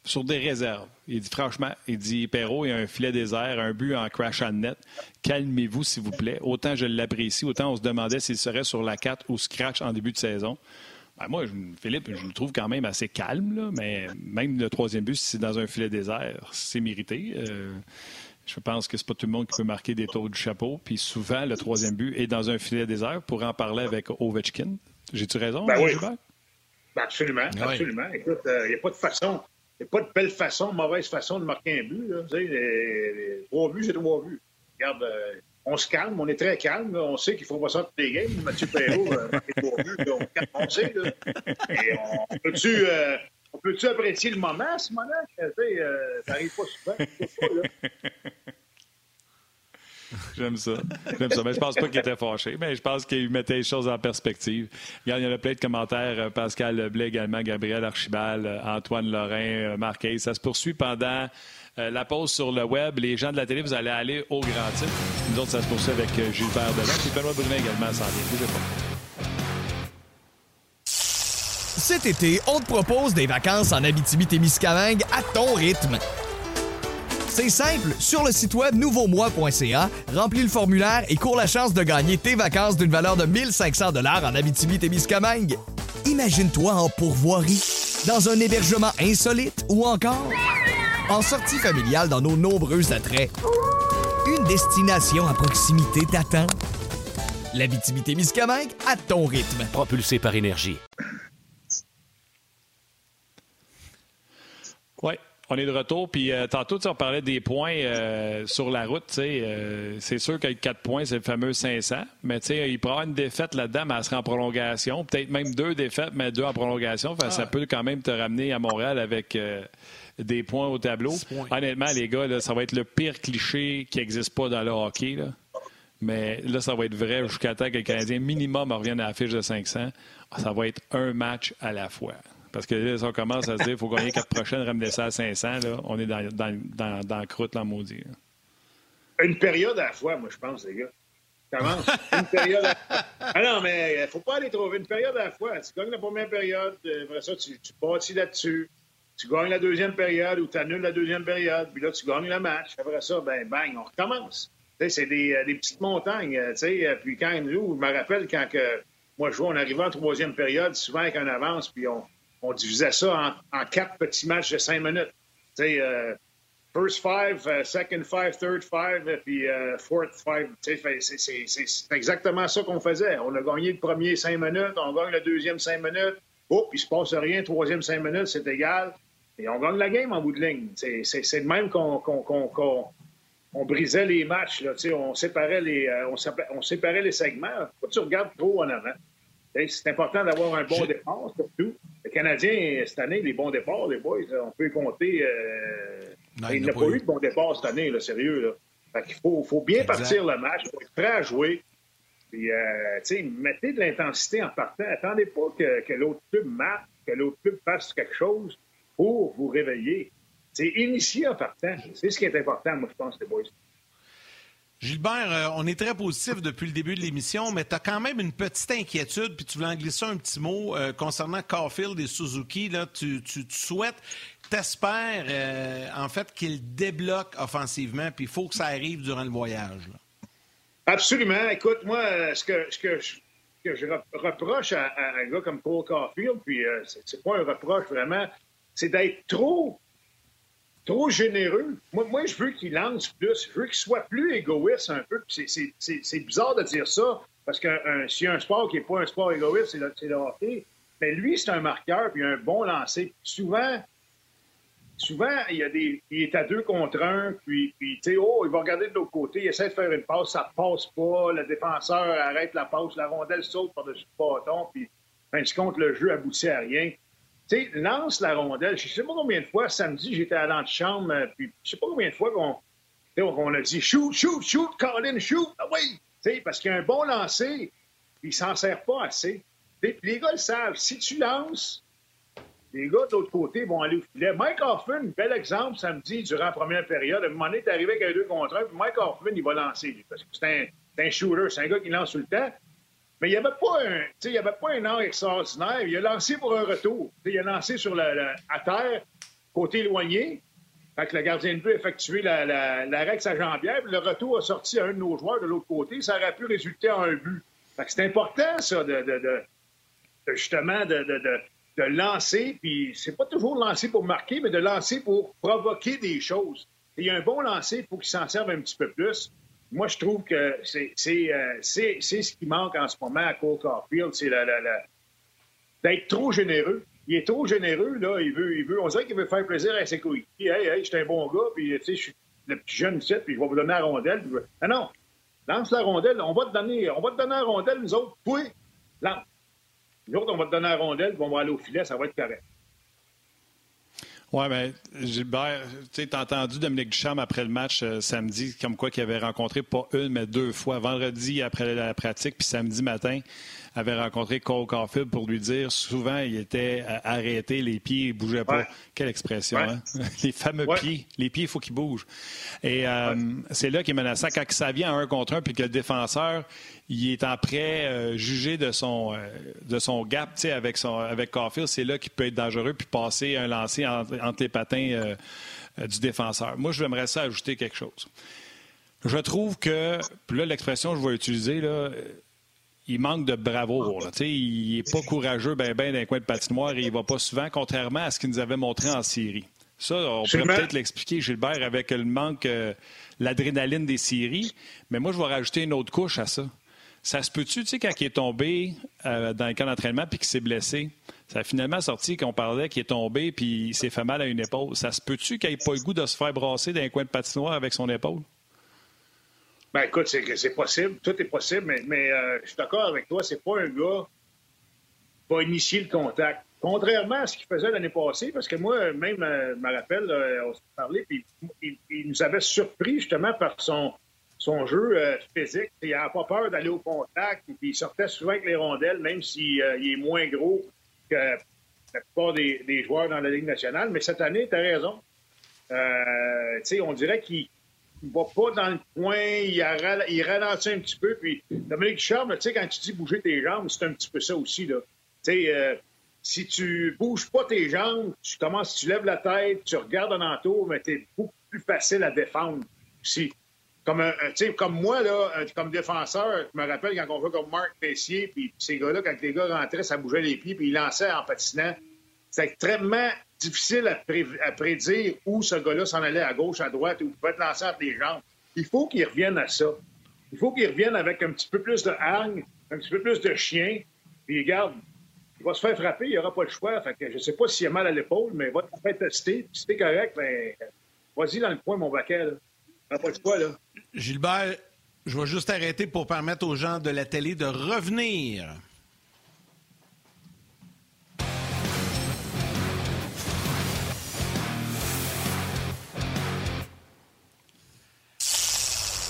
sur des réserves. Il dit franchement, il dit Perrault, il y a un filet désert, un but en crash on net. Calmez-vous, s'il vous plaît. Autant je l'apprécie, autant on se demandait s'il serait sur la 4 ou scratch en début de saison. Ben, moi, Philippe, je le trouve quand même assez calme, mais même le troisième but, si c'est dans un filet désert, c'est mérité. Euh, je pense que c'est pas tout le monde qui peut marquer des tours du chapeau. Puis souvent, le troisième but est dans un filet désert pour en parler avec Ovechkin. J'ai-tu raison, ben oui. Ben absolument, absolument. Écoute, il euh, n'y a pas de façon, il n'y a pas de belle façon, mauvaise façon de marquer un but. Là. Sais, les, trois buts, c'est trois buts. Regarde, euh, on se calme, on est très calme. On sait qu'il faut pas sortir des games. Mathieu Perrault, euh, on, sait. Et on peut-tu euh, peut apprécier le moment, ce moment? Euh, ça n'arrive pas souvent. J'aime ça. J'aime ça. Mais je pense pas qu'il était fâché, mais je pense qu'il mettait les choses en perspective. il y en a plein de commentaires. Pascal Blais également, Gabriel Archibald, Antoine Lorrain, Marquez. Ça se poursuit pendant euh, la pause sur le web. Les gens de la télé, vous allez aller au grand titre. Nous autres, ça se poursuit avec euh, Gilbert Delan. Puis Benoît Brunet également s'en vient. Cet été, on te propose des vacances en Abitibi-Témiscamingue à ton rythme. C'est simple, sur le site web nouveaumois.ca, remplis le formulaire et cours la chance de gagner tes vacances d'une valeur de 1500 dollars en Abitibi-Témiscamingue. Imagine-toi en pourvoirie, dans un hébergement insolite ou encore en sortie familiale dans nos nombreux attraits. Une destination à proximité t'attend. La Miscamingue à ton rythme. Propulsé par énergie. Oui. On est de retour, puis euh, tantôt, on parlait des points euh, sur la route. Euh, c'est sûr qu'avec 4 points, c'est le fameux 500. Mais il pourra avoir une défaite là-dedans, mais elle sera en prolongation. Peut-être même deux défaites, mais deux en prolongation. Ça ah. peut quand même te ramener à Montréal avec des points au tableau. Honnêtement, les gars, ça va être le pire cliché qui n'existe pas dans le hockey. Mais là, ça va être vrai jusqu'à temps que le Canadien minimum revienne à la fiche de 500. Ça va être un match à la fois. Parce que là, si on commence à se dire qu'il faut gagner quatre prochaines, ramener ça à 500, là, on est dans, dans, dans, dans la croûte, là, maudit. Une période à la fois, moi, je pense, les gars. Commence. Une période à la fois. Ah non, mais il ne faut pas aller trouver une période à la fois. Tu gagnes la première période, euh, après ça, tu, tu bâtis là-dessus. Tu gagnes la deuxième période ou tu annules la deuxième période, puis là, tu gagnes le match. Après ça, ben, bang, on recommence. C'est des, euh, des, petites montagnes. Euh, sais. Puis quand nous, je me rappelle quand que, moi je jouais, on arrivait en troisième période, souvent avec un avance, puis on, on divisait ça en, quatre petits matchs de cinq minutes. Sais, euh, first five, second five, third five, puis fourth five. C'est exactement ça qu'on faisait. On a gagné le premier cinq minutes, on gagne le deuxième cinq minutes. Oh, il se passe rien, troisième cinq minutes, c'est égal. Et on gagne la game en bout de ligne. C'est de même qu'on on brisait les matchs. Là, on, séparait les, euh, on, séparait les segments. Pourquoi tu regardes trop en avant? C'est important d'avoir un bon départ, surtout. Le Canadien, cette année, les bons départs, les boys, on peut compter. Euh... il n'a pas, eu de bons départs cette année, là, sérieux. Là. Fait il faut, faut bien partir le match, il faut être prêt à jouer. Puis, euh, mettez de l'intensité en partant. Attendez pas que, que l'autre club marque, que l'autre club fasse quelque chose pour vous réveiller. C'est initié en partant. C'est ce qui est important, moi, je pense, les boys. Gilbert, euh, on est très positif depuis le début de l'émission, mais tu as quand même une petite inquiétude, puis tu voulais en glisser un petit mot euh, concernant Caulfield et Suzuki. Là, tu, tu, souhaites, t'espères, euh, en fait, qu'ils débloquent offensivement, puis il faut que ça arrive durant le voyage. Absolument. Écoute, moi, ce que, ce que, je, reproche à, un gars comme Paul Caulfield, puis c'est pas un reproche vraiment, c'est d'être trop trop généreux. Moi, je veux qu'il lance plus. Je veux qu'il soit plus égoïste un peu. C'est bizarre de dire ça, parce que s'il y a un sport qui n'est pas un sport égoïste, c'est le, le, hockey. Mais lui, c'est un marqueur, puis un bon lancer. Souvent, souvent, il, y a des, il est à deux contre un, puis, puis oh, il va regarder de l'autre côté, il essaie de faire une passe, ça passe pas, le défenseur arrête la passe, la rondelle saute par-dessus le bâton, puis fin de compte, le jeu aboutit à rien. Sais, lance la rondelle. Je sais pas combien de fois, samedi, j'étais à l'antichambre, euh, puis je sais pas combien de fois qu'on on a dit shoot, shoot, shoot, Colin, shoot. Ah oui! Sais, parce qu'il y a un bon lancer, il s'en sert pas assez. Puis les gars le savent. Si tu lances, les gars de l'autre côté vont aller au filet. Mike Hoffman, bel exemple samedi durant la première période. À un moment donné, arrivé avec un deux contre un, puis Mike Hoffman, il va lancer, parce que c'est un, un, shooter, c'est un gars qui lance tout le temps. Mais il n'y avait pas un, il avait pas un an extraordinaire. Il a lancé pour un retour. il a lancé sur la, à terre, côté éloigné. Fait que le gardien de but a effectué l'arrêt la, avec sa jambière. Le retour a sorti à un de nos joueurs de l'autre côté. Ça aurait pu résulter en un but. Fait que c'est important, ça, de, de, de justement de, de, lancer. Puis c'est pas toujours lancer pour marquer, mais de lancer pour provoquer des choses. il y a un bon lancer, il faut qu'il s'en serve un petit peu plus moi, je trouve que euh, c'est ce qui manque en ce moment à Cole Caulfield, c'est d'être trop généreux. Il est trop généreux, là. Il veut, il veut, on dirait qu'il veut faire plaisir à ses coéquipiers. Hey, hey, je suis un bon gars, puis tu sais, je suis le petit jeune ici, puis je vais vous donner la rondelle. Ah non, lance la rondelle, on va te donner, on va te donner la rondelle, nous autres. Oui, lance. Nous autres, on va te donner la rondelle, puis on va aller au filet, ça va être correct. Oui, mais Gilbert, tu as entendu Dominique Duchamp après le match euh, samedi, comme quoi qu'il avait rencontré pas une, mais deux fois, vendredi après la pratique, puis samedi matin avait rencontré Cole Caulfield pour lui dire souvent il était arrêté, les pieds ne bougeaient pas. Quelle expression, hein? Les fameux pieds, les pieds, il faut qu'ils bougent. Et euh, c'est là qu'il est menaçant. Quand ça vient à un contre un, puis que le défenseur, il est en prêt euh, jugé de son, euh, de son gap avec, son, avec Caulfield, c'est là qu'il peut être dangereux, puis passer un lancer entre, les patins du défenseur. Moi, je j'aimerais ça ajouter quelque chose. Je trouve que, puis là, l'expression que je vais utiliser, là, il manque de bravoure. Il n'est pas courageux ben, ben d'un coin de patinoire et il va pas souvent, contrairement à ce qu'il nous avait montré en série. Ça, on pourrait peut-être l'expliquer, Gilbert, avec le manque, euh, l'adrénaline des séries. Mais moi, je vais rajouter une autre couche à ça. Ça se peut-tu, tu sais, quand il est tombé euh, dans le camp d'entraînement puis qu'il s'est blessé, Ça a finalement sorti qu'on parlait qu'il est tombé puis il s'est fait mal à une épaule. Ça se peut-tu qu'il n'ait pas le goût de se faire brasser d'un coin de patinoire avec son épaule? Ben écoute, c'est possible. Tout est possible, mais, euh, je suis d'accord avec toi. C'est pas un gars qui va initier le contact. Contrairement à ce qu'il faisait l'année passée, parce que moi, même, euh, je me rappelle, on s'est parlé, puis il, nous avait surpris justement par son, son jeu euh, physique. Il n'avait pas peur d'aller au contact, puis il sortait souvent avec les rondelles, même s'il est moins gros que la plupart des, joueurs dans la Ligue nationale. Mais cette année, tu as raison. on dirait qu'il il va pas dans le coin, il, ralentit un petit peu. Puis Dominique Charme, tu sais, quand tu dis bouger tes jambes, c'est un petit peu ça aussi. Là. Tu euh, si tu bouges pas tes jambes, tu commences, tu lèves la tête, tu regardes en entour, mais es beaucoup plus facile à défendre aussi. Comme, un, comme moi, là, comme défenseur, je me rappelle quand on fait comme Marc Pessier, puis ces gars-là, quand les gars rentraient, ça bougeait les pieds, puis ils lançaient en patinant. C'était extrêmement difficile à, prédire où ce gars-là s'en allait à gauche, à droite, ou peut être lancé entre les jambes. Il faut qu'il revienne à ça. Il faut qu'il revienne avec un petit peu plus de hargne, un petit peu plus de chien. Puis regarde, il va se faire frapper, il n'y aura pas le choix. Fait que je ne sais pas s'il a mal à l'épaule, mais il va te faire tester. Si c'est correct, ben, vas-y dans le coin, mon baquet. Il n'y pas le choix. Là. Gilbert, je vais juste arrêter pour permettre aux gens de la télé de revenir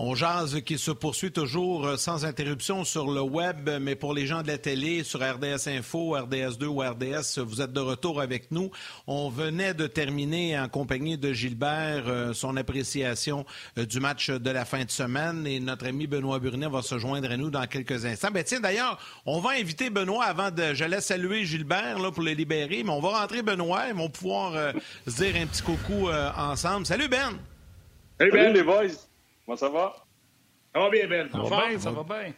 On jase qui se poursuit toujours euh, sans interruption sur le web, mais pour les gens de la télé, sur RDS Info, RDS2 ou RDS, vous êtes de retour avec nous. On venait de terminer en compagnie de Gilbert euh, son appréciation euh, du match de la fin de semaine et notre ami Benoît Burnet va se joindre à nous dans quelques instants. Ben tiens, d'ailleurs, on va inviter Benoît avant de... Je laisse saluer Gilbert là, pour le libérer, mais on va rentrer Benoît. Ils vont pouvoir se dire un petit coucou ensemble. Salut Ben! Salut Ben! les boys! Comment ça va? Ça va bien, Ben. Ça va bien, ça va bien.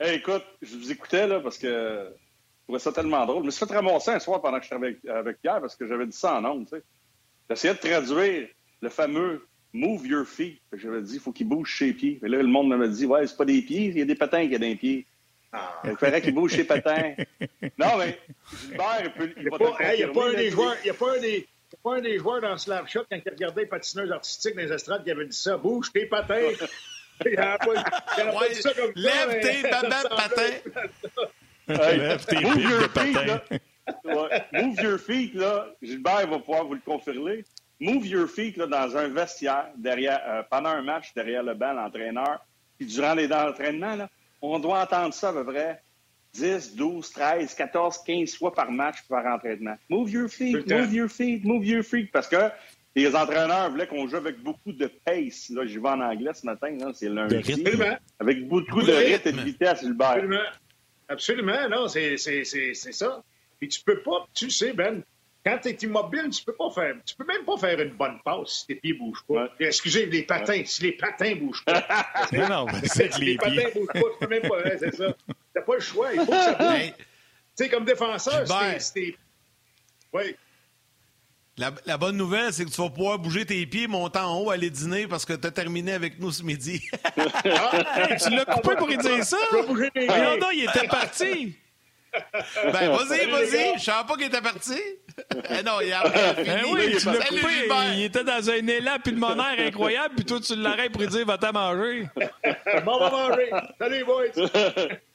Hey, écoute, je vous écoutais là parce que je trouvais ça tellement drôle. Je me suis fait ramasser un soir pendant que je avec, avec Pierre parce que j'avais dit ça en ondes. Tu sais. J'essayais de traduire le fameux move your feet. J'avais dit, il faut qu'il bouge ses pieds. Et là, le monde m'avait dit, ouais, c'est pas des pieds, il y a des patins qui a des pieds. Ah. Il faudrait qu'il bouge ses patins. non, mais Gilbert, il, peut, il, n'y a pas un des joueurs. Il y a pas un des c'est pas un des joueurs dans Slapshot, quand il regardait les patineuses artistiques dans les estrades, qui avait dit ça. Bouge tes patins. il a pas, il a pas dit ça comme Lève ça, tes babettes patins. Lève tes Move de patins. Ouais. Move your feet, là. Gilbert va pouvoir vous le confirmer. Move your feet là, dans un vestiaire derrière, euh, pendant un match derrière le banc, l'entraîneur. Puis durant les entraînements, là, on doit entendre ça à peu près 10, 12, 13, 14, 15 fois par match par entraînement. Move your feet, move your feet, move your feet. Parce que les entraîneurs voulaient qu'on joue avec beaucoup de pace. Là, j'y vais en anglais ce matin, c'est lundi. Avec beaucoup de rythme et de vitesse, Hubert. Absolument. Absolument, non, c'est ça. Puis tu peux pas, tu sais, Ben, quand tu es immobile, tu peux pas faire, tu peux même pas faire une bonne passe si tes pieds bougent pas. Excusez, les patins, si les patins bougent pas. non, c'est les, les patins bougent pas, tu peux même pas, c'est ça. T'as pas le choix, il faut que ça bouge. tu sais, comme défenseur, c'était... Oui. La, la, bonne nouvelle, c'est que tu vas pouvoir bouger tes pieds, monter en haut, aller dîner parce que tu as terminé avec nous ce midi. ah, tu l'as coupé pour lui dire ça? Non, non, il était parti. Ben, vas-y, vas-y. Je savais pas qu'il était parti. Eh non, il a fini. Ben oui, tu l'as coupé. Il était dans un élan pulmonaire incroyable, puis toi, tu l'arrêtes pour lui dire va-t'en manger. Bon, va manger. Salut, boys.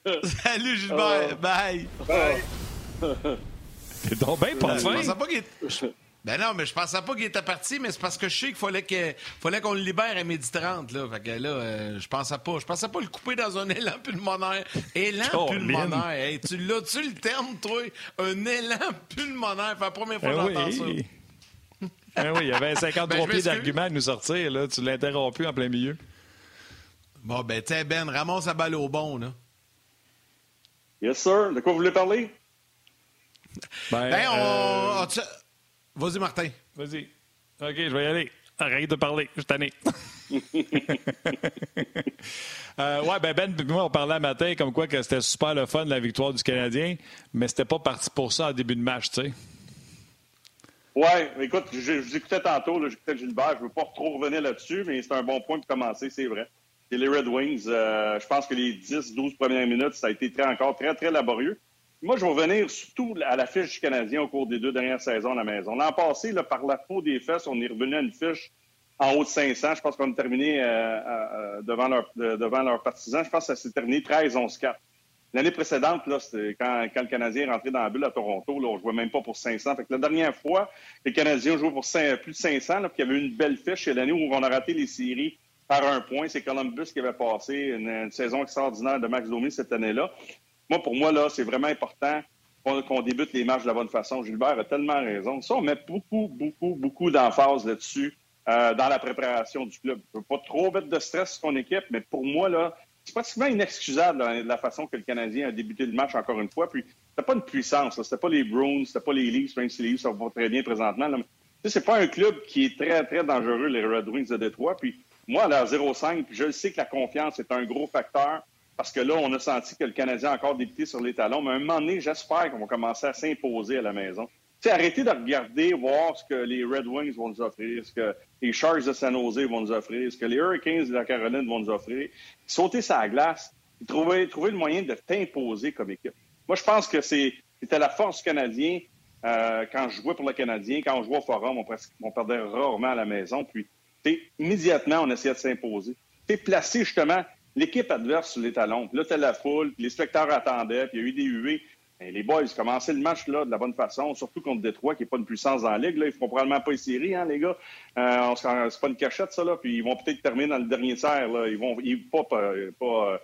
Salut, Gilbert. Oh. Bye. Bye. C'est donc bien pas fin. Je pensais pas qu'il ben non, mais je pensais pas qu'il était parti, mais c'est parce que je sais qu'il fallait que fallait qu'on le libère à midi 30 là. Fait que là, euh, je pensais pas, je pensais pas le couper dans un élan pulmonaire. Élan oh, pulmonaire. Hey, tu l'as-tu le terme toi? Un élan pulmonaire. Fait la première fois que j'entends ça. Ah oui, il y avait 53 ben, pieds d'argument à nous sortir là, tu l'as interrompu en plein milieu. Bon ben tiens Ben, ramasse la balle au bon là. Yes sir, de quoi vous voulez parler? Ben, ben on... Euh, vas-y, Martin. Vas-y. OK, je vais y aller. Arrête de parler, je t'en ai. euh, ouais, ben Ben, moi, on parlait un matin comme quoi que c'était super le fun, la victoire du Canadien, mais c'était pas parti pour ça en début de match, tu sais. Oui, écoute, je, vous écoutais tantôt, j'écoutais Gilbert, je ne veux pas trop revenir là-dessus, mais c'est un bon point pour commencer, c'est vrai. Et les Red Wings, euh, je pense que les 10-12 premières minutes, ça a été très, encore très, très laborieux. Moi, je vais revenir surtout à la fiche du Canadien au cours des deux dernières saisons à la maison. L'an passé, par la peau des fesses, on est revenu à une fiche en haut de 500. Je pense qu'on a terminé euh, euh, devant, leur, leurs partisans. Je pense que ça s'est terminé 13-11-4. L'année précédente, quand, le Canadien est rentré dans la bulle à Toronto, on ne jouait même pas pour 500. Fait que la dernière fois, les Canadiens ont joué pour plus de 500, là, puis il y avait eu une belle fiche. C'est l'année où on a raté les séries par un point. C'est Columbus qui avait passé une, saison extraordinaire de Max Domi cette année-là. Moi, pour moi, là, c'est vraiment important qu'on débute les matchs de la bonne façon. Gilbert a tellement raison. Ça, on met beaucoup, beaucoup, beaucoup d'emphase là-dessus euh, dans la préparation du club. Je ne pas trop mettre de stress sur son équipe, mais pour moi, là, c'est pratiquement inexcusable de la façon que le Canadien a débuté le match encore une fois. Puis, c'était pas une puissance. C'était pas les Bruins, c'était pas les Leafs, même si les Leafs ça va très bien présentement. Là. C'est pas un club qui est très, très dangereux, les Red Wings de Détroit. Puis, moi, à la 0-5, je sais que la confiance est un gros facteur parce que là, on a senti que le Canadien a encore débuté sur les talons. Mais à un moment donné, j'espère qu'on va commencer à s'imposer à la maison arrêtez de regarder, voir ce que les Red Wings vont nous offrir, ce que les Sharks de San Jose vont nous offrir, ce que les Hurricanes de la Caroline vont nous offrir. Sauter sa glace, trouver, trouver le moyen de t'imposer comme équipe. Moi, je pense que c'était la force canadienne euh, quand je jouais pour le Canadien, quand on jouait au Forum, on, perdait rarement à la maison. Puis, immédiatement, on essayait de s'imposer. Tu placé justement l'équipe adverse sur les talons. Puis là, tu la foule, puis les spectateurs attendaient, puis il y a eu des huées les boys, commencez le match là, de la bonne façon, surtout contre Détroit, qui n'est pas une puissance dans la ligue. Là. Ils ne feront probablement pas les séries, hein, les gars. Euh, c'est pas une cachette, ça. Là. Puis ils vont peut-être terminer dans le dernier tiers. Là. Ils vont ils, pas, pas,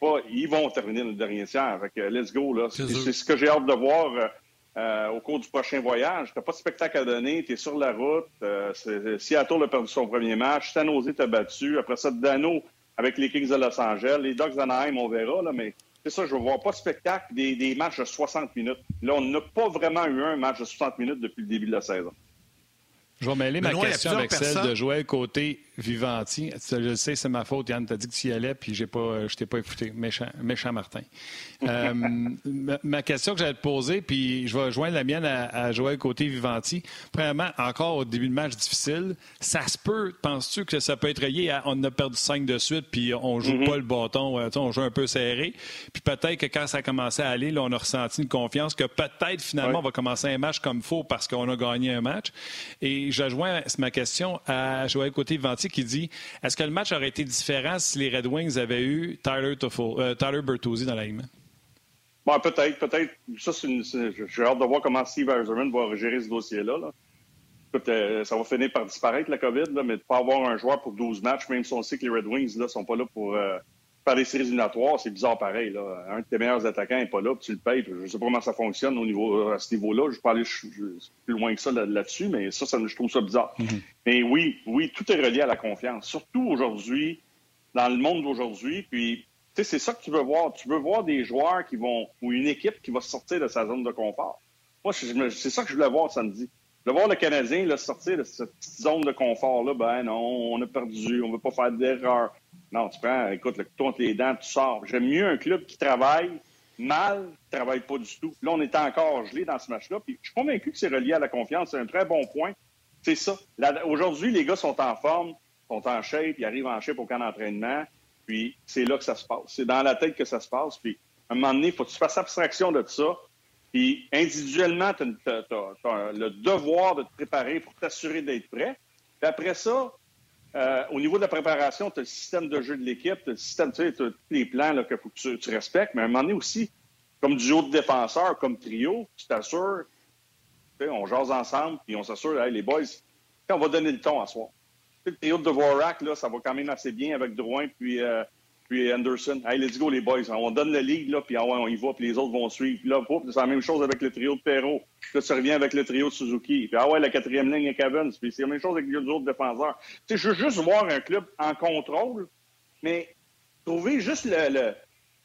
pas, ils vont terminer dans le dernier tiers. Fait let's go. Là. C'est, ce que j'ai hâte de voir euh, au cours du prochain voyage. Tu n'as pas de spectacle à donner, tu es sur la route. Euh, Seattle a perdu son premier match. San Jose t'a battu. Après ça, Dano avec les Kings de Los Angeles. Les Dogs d'Anaheim, on verra, là, mais c'est ça, je ne vois pas de spectacle des, des, matchs de 60 minutes. Là, on n'a pas vraiment eu un match de 60 minutes depuis le début de la saison. Je vais mêler ma question avec celle de Joël Côté Vivanti. Je sais, c'est ma faute, Yann. Tu as dit que tu y allais, puis j'ai pas, je t'ai pas écouté. Méchant, méchant Martin. euh, ma, question que j'allais te poser, puis je vais joindre la mienne à, Joël Côté Vivanti. Premièrement, encore au début de match difficile, ça se peut, penses-tu que ça peut être lié à on a perdu cinq de suite, puis on joue mm-hmm. pas le bâton, euh, on joue un peu serré. Puis peut-être que quand ça a commencé à aller, là, on a ressenti une confiance que peut-être finalement on va commencer un match comme il faut parce qu'on a gagné un match. Et je joins ma question à Joël Côté Vivanti qui dit est-ce que le match aurait été différent si les Red Wings avaient eu Tyler, euh, Tyler Bertuzzi dans l'alignement? Bon, peut-être, peut-être. Ça, j'ai hâte de voir comment Steve Eiserman va gérer ce dossier-là. Euh, ça va finir par disparaître, la COVID, mais de ne pas avoir un joueur pour 12 matchs, même si on sait que les Red Wings ne sont pas là pour euh, faire des séries éliminatoires, c'est bizarre pareil. Là. Un de tes meilleurs attaquants n'est pas là, puis tu le payes. Je ne sais pas comment ça fonctionne au niveau, à ce niveau-là. Je ne vais pas aller plus loin que ça là-dessus, mais ça, ça, je trouve ça bizarre. Mm-hmm. Mais oui, oui, tout est relié à la confiance. Surtout aujourd'hui, dans le monde d'aujourd'hui. Puis, c'est ça que tu veux voir. Tu veux voir des joueurs qui vont, ou une équipe qui va sortir de sa zone de confort. Moi, c'est ça que je voulais voir samedi. Je voulais voir le Canadien là, sortir de cette petite zone de confort-là. Ben non, on a perdu, on ne veut pas faire d'erreur. Non, tu prends, écoute, le couteau entre les dents, tu sors. J'aime mieux un club qui travaille mal, qui travaille pas du tout. Là, on est encore gelé dans ce match-là. Puis je suis convaincu que c'est relié à la confiance. C'est un très bon point. C'est ça. Aujourd'hui, les gars sont en forme, sont en shape, ils arrivent en shape au camp d'entraînement. Puis c'est là que ça se passe. C'est dans la tête que ça se passe. Puis à un moment donné, il faut que tu fasses abstraction de ça. Puis individuellement, tu as, le devoir de te préparer pour t'assurer d'être prêt. Puis après ça, euh, au niveau de la préparation, tu as le système de jeu de l'équipe, tu as le système, tu sais, tous les plans qu'il faut que tu, respectes, mais à un moment donné aussi, comme duo de défenseurs, comme trio, tu t'assures, on jase ensemble, puis on s'assure, hey, les boys, on va donner le ton à soi. Le trio de Dvorak, là, ça va quand même assez bien avec Drouin, puis euh, puis Anderson. Hey, let's go, les boys. On donne le lead, là, puis ah on y va, puis les autres vont suivre. Puis là, c'est la même chose avec le trio de Perrault. Puis là, ça revient avec le trio de Suzuki. Puis ah ouais, la quatrième ligne est Evans. Puis c'est la même chose avec les autres défenseurs. Tu sais, je veux juste voir un club en contrôle, mais trouver juste le,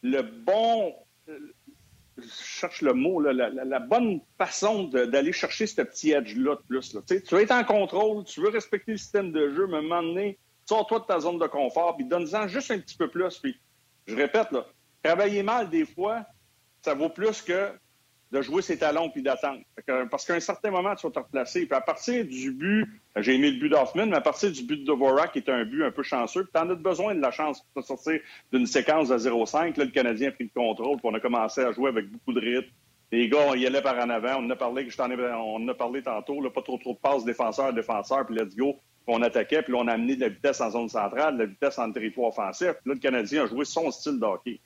le, bon je cherche le mot, la, bonne façon d'aller chercher ce petit edge-là de plus. Tu veux être en contrôle, tu veux respecter le système de jeu, mais à un moment donné, sors-toi de ta zone de confort, puis donne-en juste un petit peu plus. Puis, je répète, travailler mal, des fois, ça vaut plus que de jouer ses talons puis d'attendre. Parce qu'à un certain moment, tu vas te replacer. Puis à partir du but, j'ai aimé le but d'Hoffman, mais à partir du but de Dvorak, qui est un but un peu chanceux, puis tu en as besoin de la chance pour sortir d'une séquence de 0-5. Là, le Canadien a pris le contrôle, puis on a commencé à jouer avec beaucoup de rythme. Les gars, on y allait par en avant. On en a parlé, on en parlé tantôt, pas trop trop de passes défenseur-défenseur, puis let's go. On attaquait, puis là, on a amené de la vitesse en zone centrale, de la vitesse en territoire offensif. Puis là, le Canadien a joué son style de hockey.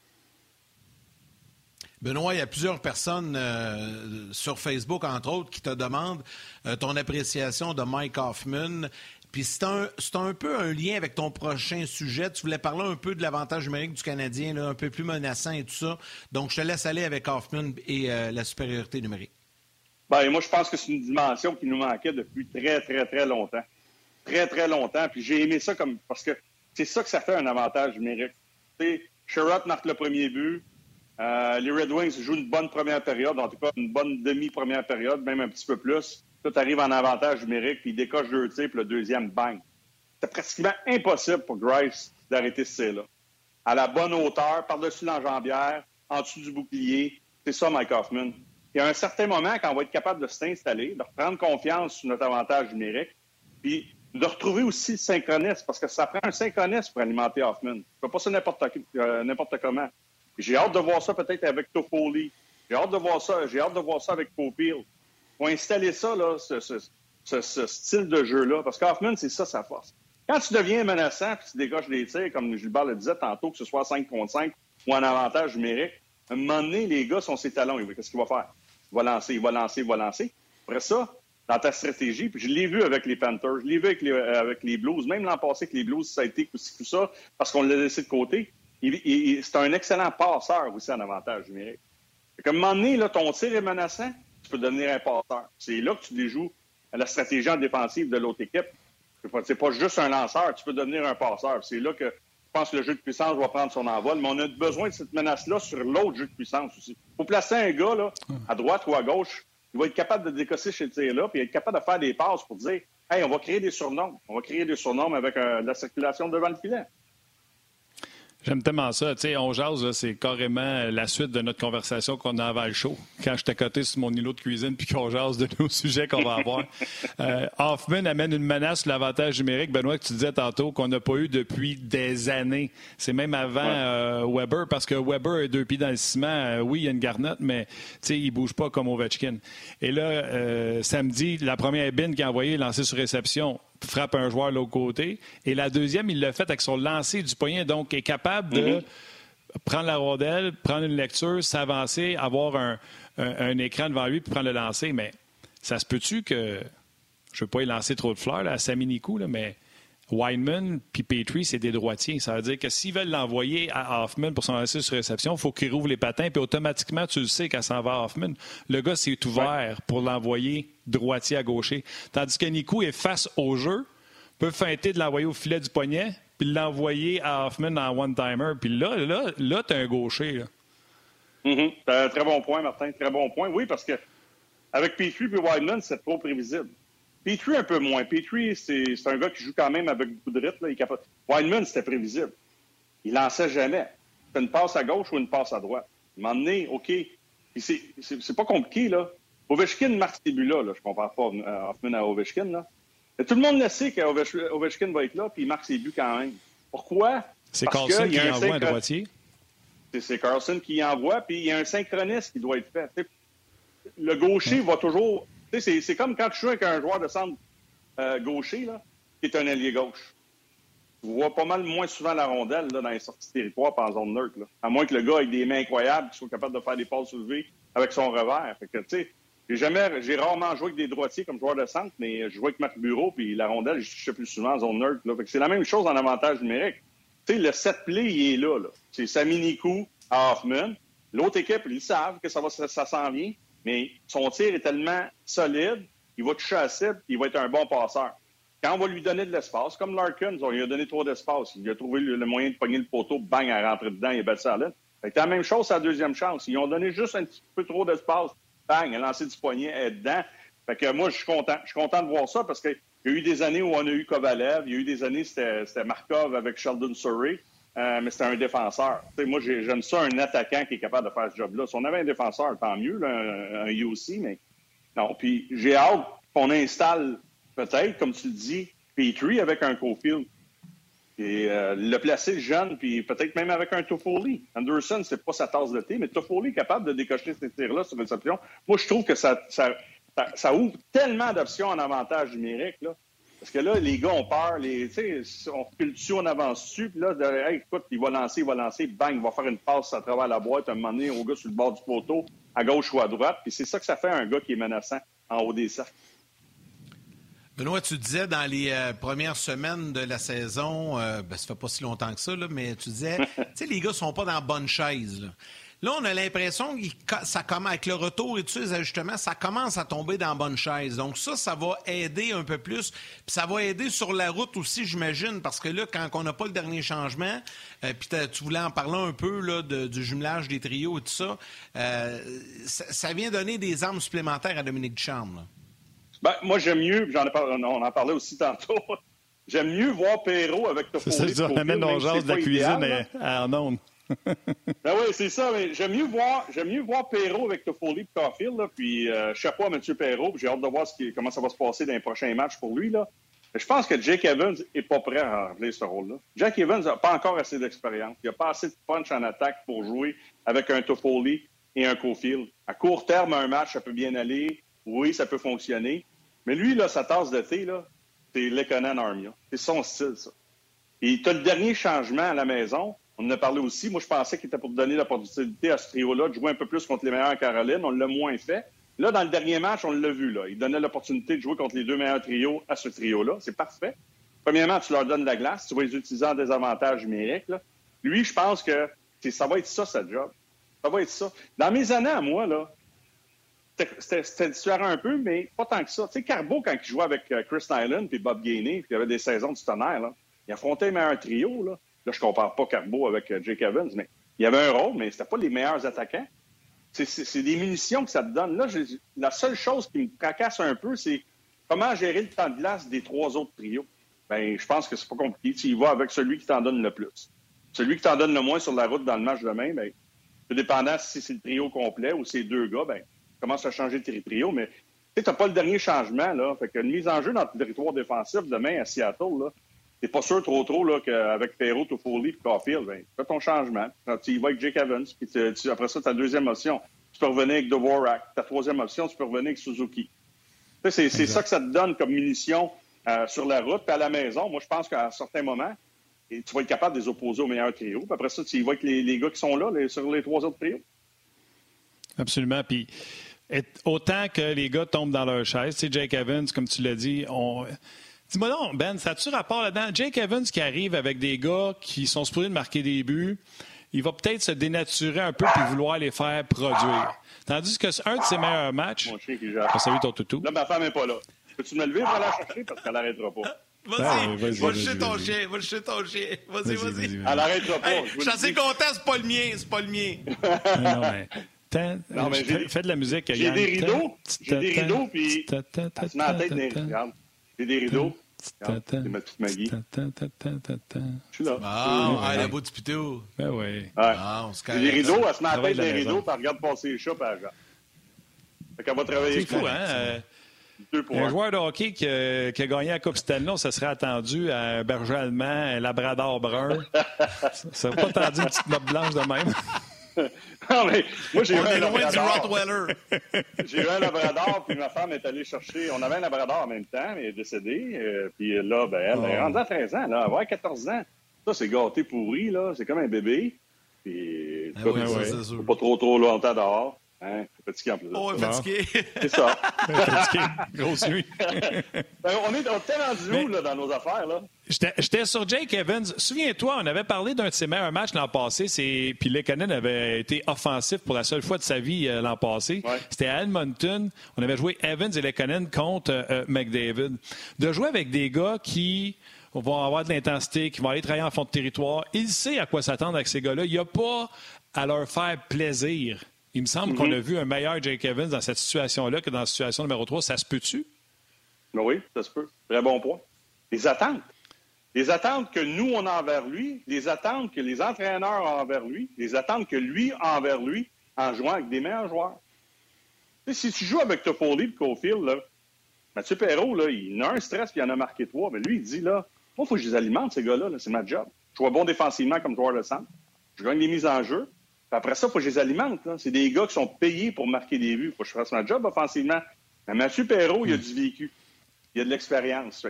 Benoît, il y a plusieurs personnes euh, sur Facebook, entre autres, qui te demandent euh, ton appréciation de Mike Hoffman. Puis c'est un, un, peu un lien avec ton prochain sujet. Tu voulais parler un peu de l'avantage numérique du Canadien, un peu plus menaçant et tout ça. Donc, je te laisse aller avec Hoffman et euh, la supériorité numérique. Bien, moi, je pense que c'est une dimension qui nous manquait depuis très, très, très longtemps. Très, très longtemps. Puis j'ai aimé ça comme parce que c'est ça que ça fait un avantage numérique. Sherrod marque le premier but. Euh, les Red Wings jouent une bonne première période, en tout cas une bonne demi-première période, même un petit peu plus. Tout arrive en avantage numérique, puis il décoche deux tirs, puis le deuxième, bang. C'est pratiquement impossible pour Grice d'arrêter ce tir-là. À la bonne hauteur, par-dessus l'enjambière, en dessous du bouclier. C'est ça, Mike Hoffman. Il y a un certain moment quand on va être capable de s'installer, de reprendre confiance sur notre avantage numérique, puis de retrouver aussi le synchronisme, parce que ça prend un synchronisme pour alimenter Hoffman. Tu peux pas ça n'importe euh, comment. J'ai hâte de voir ça peut-être avec Toffoli. J'ai hâte de voir ça. J'ai hâte de voir ça avec Popil. Pour installer ça, là, ce, style de jeu-là. Parce qu'Hoffman, c'est ça sa force. Quand tu deviens menaçant puis tu dégages des tirs, comme Gilbert le disait tantôt, que ce soit 5 contre 5 ou un avantage numérique, à un moment donné, les gars sont ses talons. Qu'est-ce qu'il va faire? Il va lancer, il va lancer, il va lancer. Après ça, dans ta stratégie, puis je l'ai vu avec les Panthers, je l'ai vu avec les, euh, Blues, même l'an passé avec les Blues, ça a été tout ça, parce qu'on l'a laissé de côté c'est un excellent passeur aussi en avantage numérique. Comme un moment donné, là, ton tir est menaçant, tu peux devenir un passeur. C'est là que tu déjoues la stratégie en défensive de l'autre équipe. C'est pas, juste un lanceur, tu peux devenir un passeur. C'est là que je pense que le jeu de puissance va prendre son envol, mais on a besoin de cette menace-là sur l'autre jeu de puissance aussi. Faut placer un gars là, à droite ou à gauche, il va être capable de décosser chez tir-là, puis être capable de faire des passes pour dire Hey, on va créer des surnoms. On va créer des surnoms avec euh, la circulation devant le filet. J'aime tellement ça. Tu sais, on jase, c'est carrément la suite de notre conversation qu'on a avant le show. Quand je côté sur mon îlot de cuisine puis qu'on jase de nos sujets qu'on va avoir. euh, Hoffman amène une menace sur l'avantage numérique, Benoît, que tu disais tantôt, qu'on n'a pas eu depuis des années. C'est même avant euh, Weber, parce que Weber est deux pieds dans le ciment. Euh, oui, il y a une garnotte, mais tu sais, il bouge pas comme Ovechkin. Et là, euh, samedi, la première bin qui a envoyé lancé sur réception frappe un joueur de l'autre côté. Et la deuxième, il l'a fait avec son lancer du poignet, donc est capable de mhm. prendre la rondelle, prendre une lecture, s'avancer, avoir un, écran devant lui puis prendre le lancer. Mais ça se peut-tu que, je ne veux pas y lancer trop de fleurs là, à Saminikou, là, mais Weinman puis Petrie, c'est des droitiers. Ça veut dire que s'ils veulent l'envoyer à Hoffman pour son lancer sur réception, il faut qu'il rouvre les patins, puis automatiquement, tu le sais quand ça va à Hoffman. Le gars, c'est ouvert pour l'envoyer droitier à gaucher. Tandis que Nico est face au jeu, peut feinter de l'envoyer au filet du poignet, puis l'envoyer à Hoffman en one-timer. Puis là, là, là, t'es un gaucher. Là. Mm-hmm. Très bon point, Martin. Très bon point. Oui, parce que avec Petrie et Weinman, c'est trop prévisible. Petrie, un peu moins. Petrie, c'est un gars qui joue quand même avec beaucoup de rythme. Là. C'était prévisible. Il lançait jamais. C'est une passe à gauche ou une passe à droite. À donné, OK. C'est pas compliqué, là. Ovechkin marque ces buts-là. Là. Je compare pas euh, Hoffman à Ovechkin. Là. Mais tout le monde le sait qu'Ovechkin va être là, puis il marque ses buts quand même. Pourquoi? C'est Carlson qui envoie un droitier. C'est Carlson qui envoie, puis il y a un synchronisme qui doit être fait. le gaucher va toujours c'est comme quand tu joues avec un joueur de centre euh, gaucher, qui est un allié gauche. Tu vois pas mal moins souvent la rondelle dans les sorties de territoire par zone neutre. À moins que le gars ait des mains incroyables, qui soit capable de faire des passes soulevées avec son revers. J'ai jamais, j'ai rarement joué avec des droitiers comme joueur de centre, mais je jouais avec Marc Bureau, puis la rondelle, je touchais plus souvent en zone neutre. C'est la même chose en avantage numérique. Le set play, il est là. là. C'est Saminikou à Hoffman. L'autre équipe, ils savent que ça, va, ça, ça s'en vient mais son tir est tellement solide, il va toucher à cible, il va être un bon passeur. Quand on va lui donner de l'espace, comme Larkin, on lui a donné trop d'espace, il a trouvé le, moyen de pogner le poteau, bang, à rentrer dedans, il est battu l'aide. C'est la même chose la deuxième chance. Ils ont donné juste un petit peu trop d'espace. Bang, a lancé du poignet, elle est dedans. Fait que moi, je suis content. Je suis content de voir ça parce qu'il y a eu des années où on a eu Kovalev. Il y a eu des années, c'était Markov avec Sheldon Surrey. Euh, mais c'était un défenseur. moi, j'aime ça, un attaquant qui est capable de faire ce job-là. Si on avait un défenseur, tant mieux, un, UC, mais non. Puis j'ai hâte qu'on installe peut-être, comme tu le dis, Petrie avec un Cofield. Et euh, le placer jeune, puis peut-être même avec un Toffoli. Anderson, c'est pas sa tasse de thé, mais Toffoli est capable de décocher ces tirs-là sur réception. Moi, je trouve que ça, ça, ça, ouvre tellement d'options en avantage numérique. Là. Parce que là, les gars ont peur. Les, on recule dessus, on avance dessus. Puis là, hey, écoute, il va lancer, il va lancer, bang, il va faire une passe à travers la boîte, un moment donné, au gars sur le bord du poteau, à gauche ou à droite. Puis c'est ça que ça fait un gars qui est menaçant en haut des cercles. Benoît, tu disais dans les euh, premières semaines de la saison, euh, ben, ça fait pas si longtemps que ça, mais tu disais, tu sais, les gars sont pas dans la bonne chaise. Là. On a l'impression que ça commence, avec le retour et tous les ajustements, ça commence à tomber dans la bonne chaise. Donc ça, ça va aider un peu plus. Puis ça va aider sur la route aussi, j'imagine, parce que là, quand on n'a pas le dernier changement, euh, puis tu voulais en parler un peu là, du jumelage des trios et tout ça, ça, vient donner des armes supplémentaires à Dominique Ducharme. Ben, moi, j'aime mieux, j'en ai parlé, on en parlait aussi tantôt, j'aime mieux voir Perrault avec Toffoli. C'est ça, on amène nos gens de la cuisine en ondes. ben oui, c'est ça, mais j'aime mieux voir, mieux voir Perrault avec Toffoli et Caulfield, puis euh, chapeau à M. Perrault, j'ai hâte de voir comment ça va se passer dans les prochains matchs pour lui, là. Je pense que Jake Evans n'est pas prêt à remplir ce rôle-là. Jake Evans n'a pas encore assez d'expérience. Il n'a pas assez de punch en attaque pour jouer avec un Toffoli et un Caulfield. À court terme, un match, ça peut bien aller. Oui, ça peut fonctionner. Mais lui, là, sa tasse de thé, c'est Lekonen Armia. C'est son style, ça. Et tu as le dernier changement à la maison. On en a parlé aussi. Moi, je pensais qu'il était pour donner l'opportunité à ce trio-là de jouer un peu plus contre les meilleurs en Caroline. On l'a moins fait. Là, dans le dernier match, on l'a vu. Là. Il donnait l'opportunité de jouer contre les deux meilleurs trios à ce trio-là. C'est parfait. Premièrement, tu leur donnes la glace. Tu vas les utiliser en désavantage numérique. Lui, je pense que ça va être ça, sa job. Ça va être ça. Dans mes années à moi, là, c'était différent un peu, mais pas tant que ça. Tu sais, Carbo, quand il jouait avec euh, Chris Nyland puis Bob Gainey, puis il y avait des saisons du tonnerre, là, il affrontait les meilleurs trios. Là, là je compare pas Carbo avec euh, Jake Evans, mais il y avait un rôle, mais c'était pas les meilleurs attaquants. C'est des munitions que ça te donne. Là, la seule chose qui me tracasse un peu, c'est comment gérer le temps de glace des trois autres trios. Ben, je pense que c'est pas compliqué. Tu y vas avec celui qui t'en donne le plus. Celui qui t'en donne le moins sur la route dans le match demain, ben, tout dépendant si c'est le trio complet ou c'est deux gars, ben, commence à changer de territoire, mais tu n'as pas le dernier changement. Là. Fait qu'une mise en jeu dans le territoire défensif demain à Seattle, là, t'es pas sûr trop trop là, qu'avec Perrault, Toffoli et Caulfield, ben, fais ton changement. tu y vas avec Jake Evans, puis après ça, ta deuxième option, tu peux revenir avec Dvorak. Ta troisième option, tu peux revenir avec Suzuki. C'est ça que ça te donne comme munition euh, sur la route. Puis à la maison, moi, je pense qu'à un certain moment, tu vas être capable de les opposer au meilleur trio. Puis après ça, tu y vas avec les, gars qui sont là, sur les trois autres trios. Absolument. Puis autant que les gars tombent dans leur chaise, tu sais, Jake Evans, comme tu l'as dit, on... Dis-moi donc, Ben, ça a-tu rapport là-dedans? Jake Evans qui arrive avec des gars qui sont supposés de marquer des buts, il va peut-être se dénaturer un peu puis vouloir les faire produire. Tandis que un de ses meilleurs matchs. Mon chien qui salut ton toutou. Là, ma femme n'est pas là. Peux-tu me lever pour la chercher? Parce qu'elle n'arrêtera pas? Vas-y, va chercher ton chien, va chercher ton chien. Vas-y, vas-y. Elle n'arrêtera pas. je suis assez content, c'est pas le mien, c'est pas le mien. non, mais non, mais fais de la musique. J'ai des rideaux. J'ai des rideaux, puis elle se met la tête Regarde. J'ai des rideaux. C'est ma petite Maggie. Je suis là. Ah, elle a beau du pitou. Ben oui. J'ai des rideaux, elle se met la tête des rideaux, puis elle regarde passer les chats, puis elle Fait qu'elle va travailler. C'est fou, hein? Un joueur de hockey qui a, qui a, gagné la Coupe Stanley, ça serait attendu à un berger allemand, un labrador brun. ça serait pas attendu une petite note blanche de même. non, mais moi, j'ai eu un labrador. j'ai eu un labrador, puis ma femme est allée chercher. On avait un labrador en même temps, mais elle est décédée. Euh, puis là, ben, elle, est oh. rendue à 13 ans, là, elle 14 ans. Ça, c'est gâté pourri, là. C'est comme un bébé. Puis, ah oui, ouais, pas trop, trop longtemps dehors. Hein? Fatigué en plus. Oh, fatigué. C'est ça. fatigué. Grosse nuit. Ben, on est, on rendu où là, dans nos affaires? là? J'étais sur Jake Evans. Souviens-toi, on avait parlé d'un de ses meilleurs matchs l'an passé. Puis Lekanen avait été offensif pour la seule fois de sa vie euh, l'an passé. C'était à Edmonton. On avait joué Evans et Lekanen contre euh, euh, McDavid. De jouer avec des gars qui vont avoir de l'intensité, qui vont aller travailler en fond de territoire. Il sait à quoi s'attendre avec ces gars-là. Il n'y a pas à leur faire plaisir. Il me semble qu'on Mhm. a vu un meilleur Jake Evans dans cette situation-là que dans la situation numéro 3. Ça se peut-tu? Ben oui, ça se peut. Très bon point. Les attentes. Les attentes que nous, on a envers lui, les attentes que les entraîneurs ont envers lui, les attentes que lui a envers lui en jouant avec des meilleurs joueurs. Si tu joues avec Toffoli et Cofield, là, Mathieu Perrault, là, il a un stress puis il en a marqué trois. Mais lui, il dit, là, moi, il faut que je les alimente, ces gars-là. là. c'est ma job. Je vois bon défensivement comme joueur de centre. Je gagne des mises en jeu. Puis après ça, il faut que je les alimente. C'est des gars qui sont payés pour marquer des buts. Il faut que je fasse ma job offensivement. Mais Mathieu Perrault, il a du vécu. Il a de l'expérience.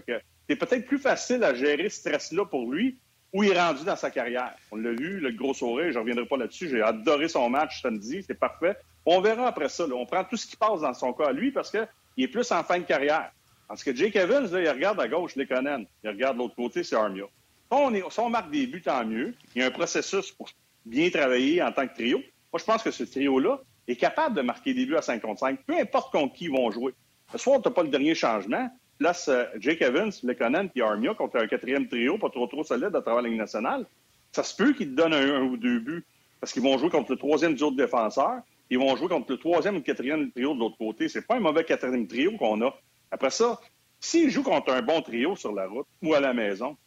C'est peut-être plus facile à gérer ce stress-là pour lui où il est rendu dans sa carrière. On l'a vu, le gros sourire, je ne reviendrai pas là-dessus. J'ai adoré son match samedi, c'est parfait. On verra après ça. là. On prend tout ce qui passe dans son cas à lui parce qu'il est plus en fin de carrière. Parce que Jake Evans, là, il regarde à gauche les Conan. Il regarde de l'autre côté, c'est Armia. Si on, est, si on marque des buts, tant mieux. Il y a un processus pour bien travailler en tant que trio. Moi, je pense que ce trio-là est capable de marquer des buts à 5 contre 5, peu importe contre qui ils vont jouer. Ce soir, tu pas le dernier changement. Place Jake Evans, Lekonen puis Armia contre un quatrième trio, pas trop trop solide à travers la Ligue nationale. Ça se peut qu'ils te donnent un, ou deux buts parce qu'ils vont jouer contre le troisième duo de défenseurs. Ils vont jouer contre le troisième ou le quatrième trio de l'autre côté. C'est pas un mauvais quatrième trio qu'on a. Après ça, s'ils jouent contre un bon trio sur la route ou à la maison,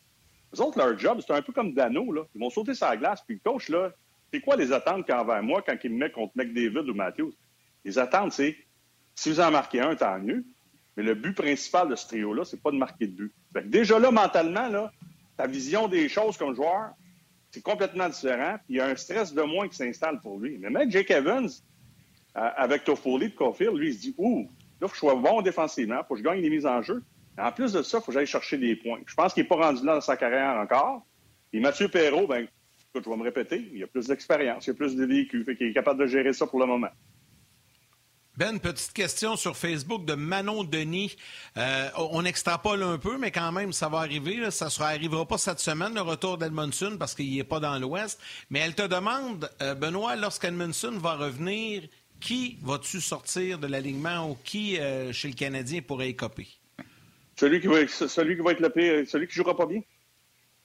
les autres, leur job, c'est un peu comme Dano. Ils vont sauter sur la glace. Puis le coach, là, c'est quoi les attentes qu'envers moi quand il me met contre McDavid ou Matthews? Les attentes, c'est si vous en marquez un, tant mieux. Mais le but principal de ce trio-là, c'est pas de marquer de but. Déjà là, mentalement, là, ta vision des choses comme joueur, c'est complètement différent. Puis il y a un stress de moins qui s'installe pour lui. Mais même Jake Evans, euh, avec Toffoli de Caulfield, lui, il se dit Ouh, là, faut que je sois bon défensivement, faut que je gagne des mises en jeu. En plus de ça, il faut que j'aille chercher des points. Je pense qu'il n'est pas rendu là dans sa carrière encore. Et Mathieu Perrault, ben, je vais me répéter, il a plus d'expérience, il a plus de véhicules, fait est capable de gérer ça pour le moment. Ben, petite question sur Facebook de Manon Denis. Euh, on extrapole un peu, mais quand même, ça va arriver. Ça ne arrivera pas cette semaine, le retour d'Edmondson, parce qu'il n'est pas dans l'Ouest. Mais elle te demande, euh, Benoît, lorsqu'Edmondson va revenir, qui vas-tu sortir de l'alignement ou qui, euh, chez le Canadien, pourrait écoper? Celui qui va, celui qui va être le pire, celui qui jouera pas bien.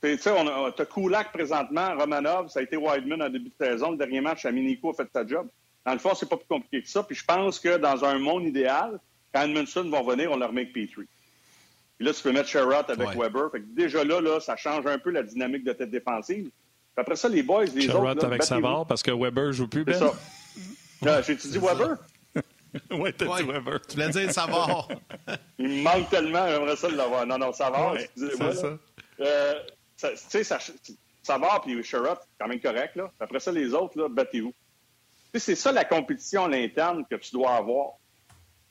Tu sais, on a, t'as Kulak présentement, Romanov, ça a été Wideman en début de saison. Le dernier match à Minico a fait sa job. Dans le fond, c'est pas plus compliqué que ça. Puis je pense que dans un monde idéal, quand Edmondson va venir, on leur met avec Petrie. Puis là, tu peux mettre Sherrod avec Ouais. Weber. Fait que déjà là, là, ça change un peu la dynamique de tête défensive. Puis après ça, les boys, les Sherrod autres. là, avec. Savard parce que Weber joue plus, C'est Ben? ça. Là, J'ai-tu dit Weber? oui, t'as Ouais. dit Weber. Tu voulais dire Savard. Il me manque tellement, j'aimerais ça de l'avoir. Non, non, Savard, Ouais, excusez-moi. c'est ça. Euh, ça- tu sais, ça, Savard puis Sherrod, c'est quand même correct. Là. Après ça, les autres, là, battez-vous. C'est ça la compétition à l'interne que tu dois avoir.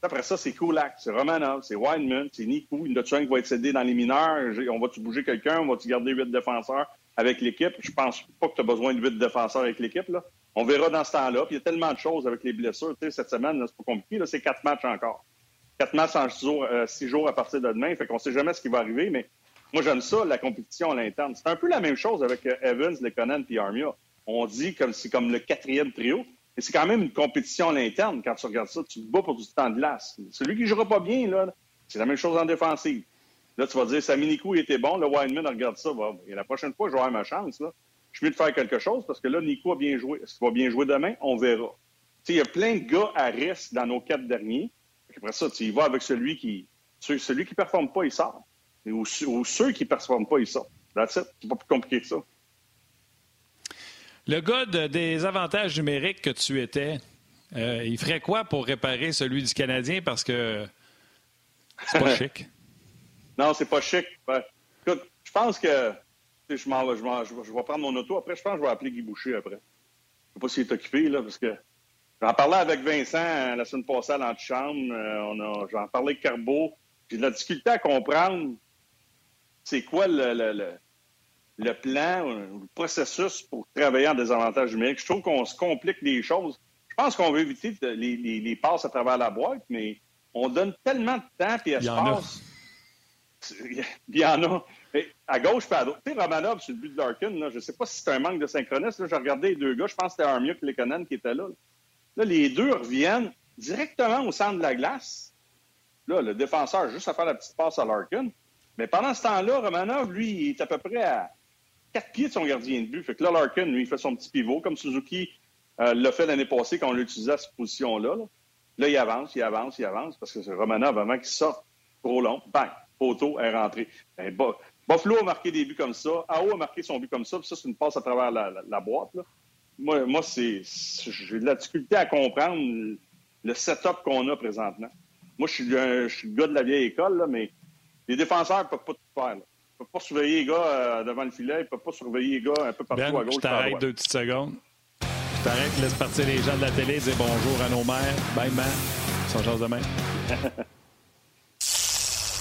Après ça, c'est Kulak, c'est Romanov, c'est Wideman, c'est Nico. Il y en a un qui va être cédé dans les mineurs. On va-tu bouger quelqu'un? On va-tu garder huit défenseurs avec l'équipe? Je pense pas que tu as besoin de huit défenseurs avec l'équipe. Là. On verra dans ce temps-là. Puis il y a tellement de choses avec les blessures. Cette semaine, c'est pas compliqué. C'est quatre matchs encore. Quatre matchs en six jours, euh, six jours à partir de demain. Fait qu'on sait jamais ce qui va arriver, mais moi, j'aime ça, la compétition à l'interne. C'est un peu la même chose avec euh, Evans, Lekonen et Armia. On dit comme c'est comme le quatrième trio, mais c'est quand même une compétition à l'interne quand tu regardes ça. Tu te bats pour du temps de glace. Celui qui ne jouera pas bien, là, c'est la même chose en défensive. Là, tu vas dire, Saminikou, il était bon. Le Wildman regarde ça. Et la prochaine fois, je vais avoir ma chance. Je suis de faire quelque chose parce que là, Nico a bien joué. Est-ce qu'il va bien jouer demain? On verra. Il y a plein de gars à risque dans nos quatre derniers. Après ça, y vas avec celui qui celui qui ne performe pas, il sort. Ou, ou ceux qui ne performent pas, ils sortent. That's it. C'est pas plus compliqué que ça. Le gars de- des avantages numériques que tu étais, euh, il ferait quoi pour réparer celui du Canadien? Parce que c'est pas chic? Non, c'est pas chic. Ben, écoute, je pense que je, je, m'en- je vais- je vais prendre mon auto. Après, je pense que je vais appeler Guy Boucher après. Je sais pas s'il est occupé, là, parce que j'en parlais avec Vincent euh, la semaine passée à l'antichambre. Euh, on a- J'en parlais avec Carbeau. J'ai de la difficulté à comprendre c'est quoi le, le, le, le plan, le processus pour travailler en désavantage numérique. Je trouve qu'on se complique les choses. Je pense qu'on veut éviter les, les- les passes à travers la boîte, mais on donne tellement de temps et espace. Il y en a. À gauche, pas à droite. Tu sais, Romanov, sur le but de Larkin, je ne sais pas si c'est un manque de synchronisme. J'ai regardé les deux gars. Je pense que c'était Armia et Lekonen qui étaient là. Là, les deux reviennent directement au centre de la glace. Là, le défenseur juste à faire la petite passe à Larkin. Mais pendant ce temps-là, Romanov, lui, est à peu près à quatre pieds de son gardien de but. Fait que là, Larkin, lui, il fait son petit pivot, comme Suzuki euh, l'a fait l'année passée quand on l'utilisait à cette position-là. Là. il avance, il avance, il avance, parce que c'est Romanov, avant qu'il sorte, trop long, bang, poteau est rentré. Ben, Buffalo a marqué des buts comme ça. AO a marqué son but comme ça. Puis ça, c'est une passe à travers la, boîte. Moi, moi c'est, j'ai de la difficulté à comprendre le setup qu'on a présentement. Moi, je suis, je suis, le gars de la vieille école, là, mais les défenseurs ne peuvent pas tout faire. Ils ne peuvent pas surveiller les gars euh, devant le filet. Ils ne peuvent pas surveiller les gars un peu partout ben, à gauche. Je t'arrête deux petites secondes. Je t'arrête, laisse partir les gens de la télé, dire bonjour à nos mères. Bye, man. Sans chance de main.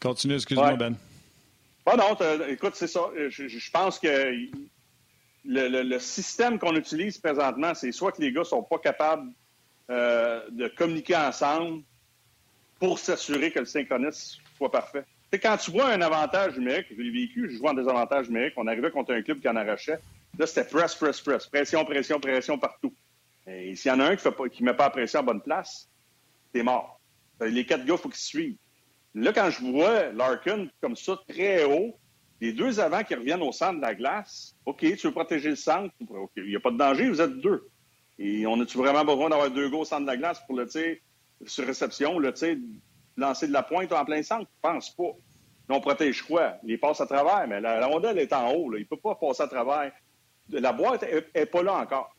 Continue, excuse-moi, Ben. Ah non, écoute, c'est ça. Je, pense que le, système qu'on utilise présentement, c'est soit que les gars sont pas capables euh, de communiquer ensemble pour s'assurer que le synchronisme soit parfait. Quand tu vois un avantage numérique, je l'ai vécu, je joue en désavantage numérique, on arrivait contre un club qui en arrachait. Là, c'était press, press, press, pression, pression, pression partout. Et s'il y en a un qui ne met pas la pression à bonne place, t'es mort. Les quatre gars, il faut qu'ils suivent. Là, quand je vois Larkin comme ça, très haut, les deux avant qui reviennent au centre de la glace, OK, tu veux protéger le centre, OK, il n'y a pas de danger, vous êtes deux. Et on a-tu vraiment besoin d'avoir deux gars au centre de la glace pour le tir sur réception, le tir lancer de la pointe en plein centre? Je pense pas. on protège quoi? Il passe à travers, mais la, rondelle est en haut, il ne peut pas passer à travers. La boîte n'est pas là encore.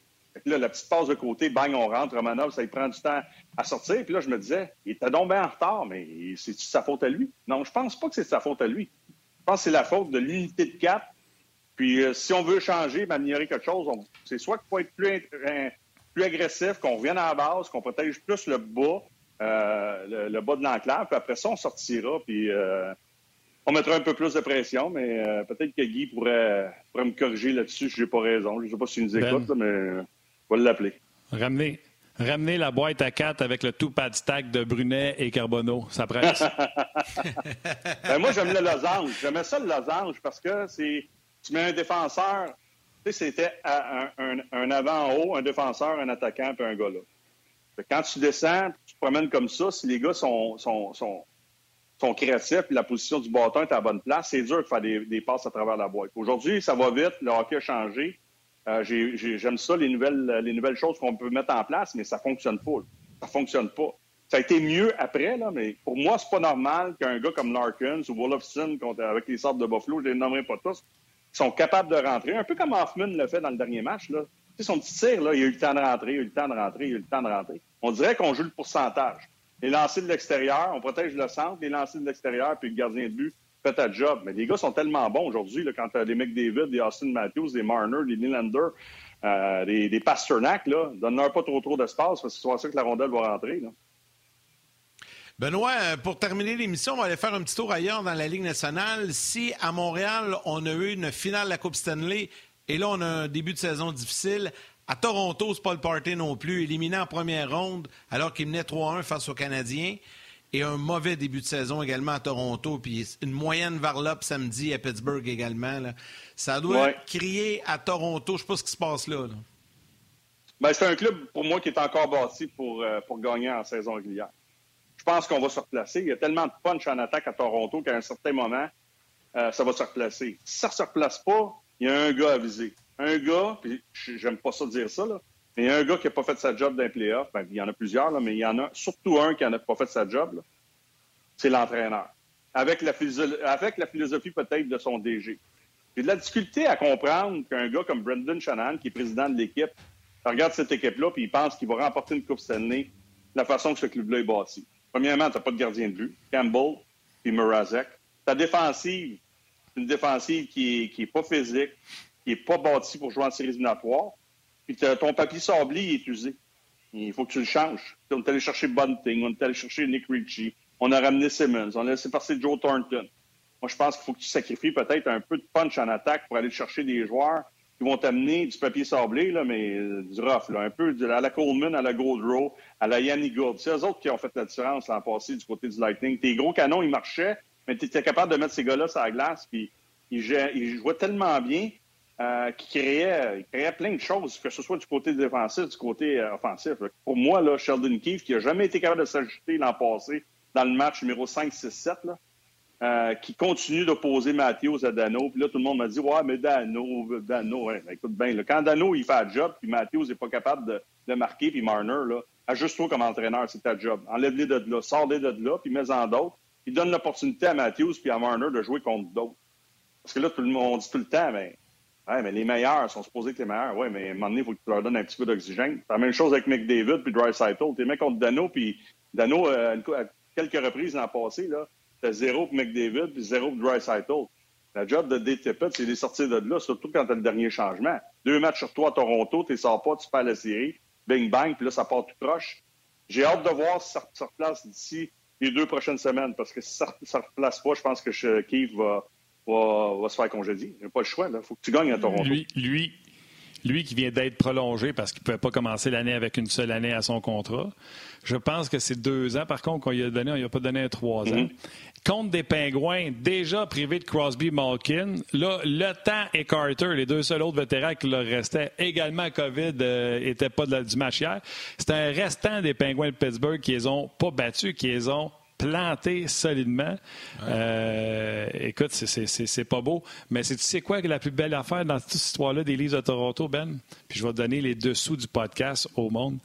Là, la petite passe de côté, bang, on rentre, Romanov, ça lui prend du temps à sortir. Puis là, je me disais, il était donc bien en retard, mais c'est sa faute à lui? Non, je pense pas que c'est sa faute à lui. Je pense que c'est la faute de l'unité de cap. Puis euh, si on veut changer, m'améliorer quelque chose, c'est soit qu'il faut être plus, plus agressif, qu'on revienne à la base, qu'on protège plus le bas, euh, le, bas de l'enclave, puis après ça, on sortira, puis euh, on mettra un peu plus de pression, mais peut-être que Guy pourrait, pourrait me corriger là-dessus si j'ai pas raison. Je ne sais pas s'il nous écoute, ben. mais on va l'appeler. Ramener, ramener la boîte à quatre avec le tout pad stack de Brunet et Carbonneau. Ça presse. ben moi, j'aime le losange. J'aimais ça, le losange, parce que c'est tu mets un défenseur. Tu sais, c'était un, avant en haut, un défenseur, un attaquant, puis un gars là. Quand tu descends, tu te promènes comme ça, si les gars sont, sont, sont, sont créatifs et la position du bâton est à la bonne place, c'est dur de faire des, des passes à travers la boîte. Aujourd'hui, ça va vite, le hockey a changé. Euh, j'aime ça, les nouvelles, les nouvelles choses qu'on peut mettre en place, mais ça fonctionne pas. Ça fonctionne pas. Ça a été mieux après, mais pour moi, c'est pas normal qu'un gars comme Larkins ou Wolfson, avec les sortes de Buffalo, je les nommerai pas tous, sont capables de rentrer, un peu comme Hoffman l'a fait dans le dernier match. Là. Son petit tir, là, il a eu le temps de rentrer, il a eu le temps de rentrer, il a eu le temps de rentrer. On dirait qu'on joue le pourcentage. Les lancers de l'extérieur, on protège le centre, les lancers de l'extérieur, puis le gardien de but fais ta job. Mais les gars sont tellement bons aujourd'hui, quand tu as des David, des Austin Matthews, des Marner, des Nylander, euh, des, des, Pasternak, donne-leur pas trop trop d'espace parce que c'est ça que la rondelle va rentrer. Benoît, euh, pour terminer l'émission, on va aller faire un petit tour ailleurs dans la Ligue nationale. Si à Montréal, on a eu une finale de la Coupe Stanley et là, on a un début de saison difficile, à Toronto, c'est pas le party non plus, éliminé en première ronde alors qu'il menait 3-1 face aux Canadiens et un mauvais début de saison également à Toronto, puis une moyenne varlope samedi à Pittsburgh également. Ça doit crier à Toronto. Je ne sais pas ce qui se passe là. Ben, c'est un club, pour moi, qui est encore bâti pour, euh, pour gagner en saison régulière. Je pense qu'on va se replacer. Il y a tellement de punch en attaque à Toronto qu'à un certain moment, euh, ça va se replacer. Si ça ne se replace pas, il y a un gars à viser. Un gars, puis j'aime pas ça dire ça, là, mais il y a un gars qui n'a pas fait sa job d'un playoff. Ben, il y en a plusieurs, là, mais il y en a surtout un qui n'a pas fait sa job. C'est l'entraîneur. Avec la, philosophie peut-être de son DG. J'ai de la difficulté à comprendre qu'un gars comme Brendan Shannon, qui est président de l'équipe, regarde cette équipe-là puis il pense qu'il va remporter une Coupe Stanley de la façon que ce club-là est bâti. Premièrement, tu n'as pas de gardien de but. Campbell puis Mrazek. Ta défensive, une défensive qui n'est est pas physique, qui n'est pas bâtie pour jouer en séries éliminatoires ton papier sablé est usé. Il faut que tu le changes. On est allé chercher Bunting, on est allé chercher Nick Ritchie, on a ramené Simmons, on a laissé passer Joe Thornton. Moi, je pense qu'il faut que tu sacrifies peut-être un peu de punch en attaque pour aller chercher des joueurs qui vont t'amener du papier sablé, là, mais euh, du rough, là, un peu à la Coleman, à la Goldrow, à la Yanni Gould. C'est eux autres qui ont fait la différence l'an passé du côté du Lightning. Tes gros canons, ils marchaient, mais tu étais capable de mettre ces gars-là sur la glace, puis ils, jouaient tellement bien euh, qu'ils créaient, créaient, plein de choses, que ce soit du côté défensif, du côté euh, offensif. Pour moi, là, Sheldon Keefe, qui n'a jamais été capable de s'ajouter l'an passé dans le match numéro 5, 6, 7, là, euh, qui continue d'opposer Matthews à Dano. Puis là, tout le monde m'a dit Ouais, mais Dano, Dano, ben, écoute bien, quand Dano il fait le job, puis Matthews n'est pas capable de, de, marquer, puis Marner, là, ajuste-toi comme entraîneur, c'est ta job. Enlève-les de là, sors-les de là, puis mets-en d'autres. Puis donne l'opportunité à Matthews puis à Marner de jouer contre d'autres. Parce que là, tout le monde dit tout le temps, mais, ouais, mais les meilleurs sont supposés être les meilleurs. Oui, mais à un moment donné, il faut que tu leur donnes un petit peu d'oxygène. C'est la même chose avec McDavid puis Dry Cytle. T'es mets contre Dano, puis Dano, euh, à quelques reprises l'an passé, là, T'as zéro pour McDavid puis zéro pour Dry. La job de DTP, c'est de sortir de là, surtout quand t'as le dernier changement. Deux matchs sur toi à Toronto, tu sors pas, tu perds la série, bing bang, puis là, ça part tout proche. J'ai hâte de voir si ça replace d'ici les deux prochaines semaines, parce que si ça ne replace pas, je pense que Keith va, va, va, se faire congédier. Il n'y a pas le choix, il faut que tu gagnes à Toronto. Lui, lui, lui qui vient d'être prolongé parce qu'il ne pouvait pas commencer l'année avec une seule année à son contrat. Je pense que c'est deux ans. Par contre, qu'on lui a donné, on lui a pas donné un trois ans. Mm-hmm. Contre des pingouins déjà privés de Crosby Malkin. Là, le temps et Carter, les deux seuls autres vétérans qui leur restaient, également COVID, n'étaient euh, pas de du match hier. C'est un restant des pingouins de Pittsburgh qui les ont pas battus, qui les ont planté solidement. Euh, écoute, c'est pas beau. Mais tu sais quoi la plus belle affaire dans toute cette histoire-là des livres de Toronto, Ben? Puis je vais te donner les dessous du podcast au monde.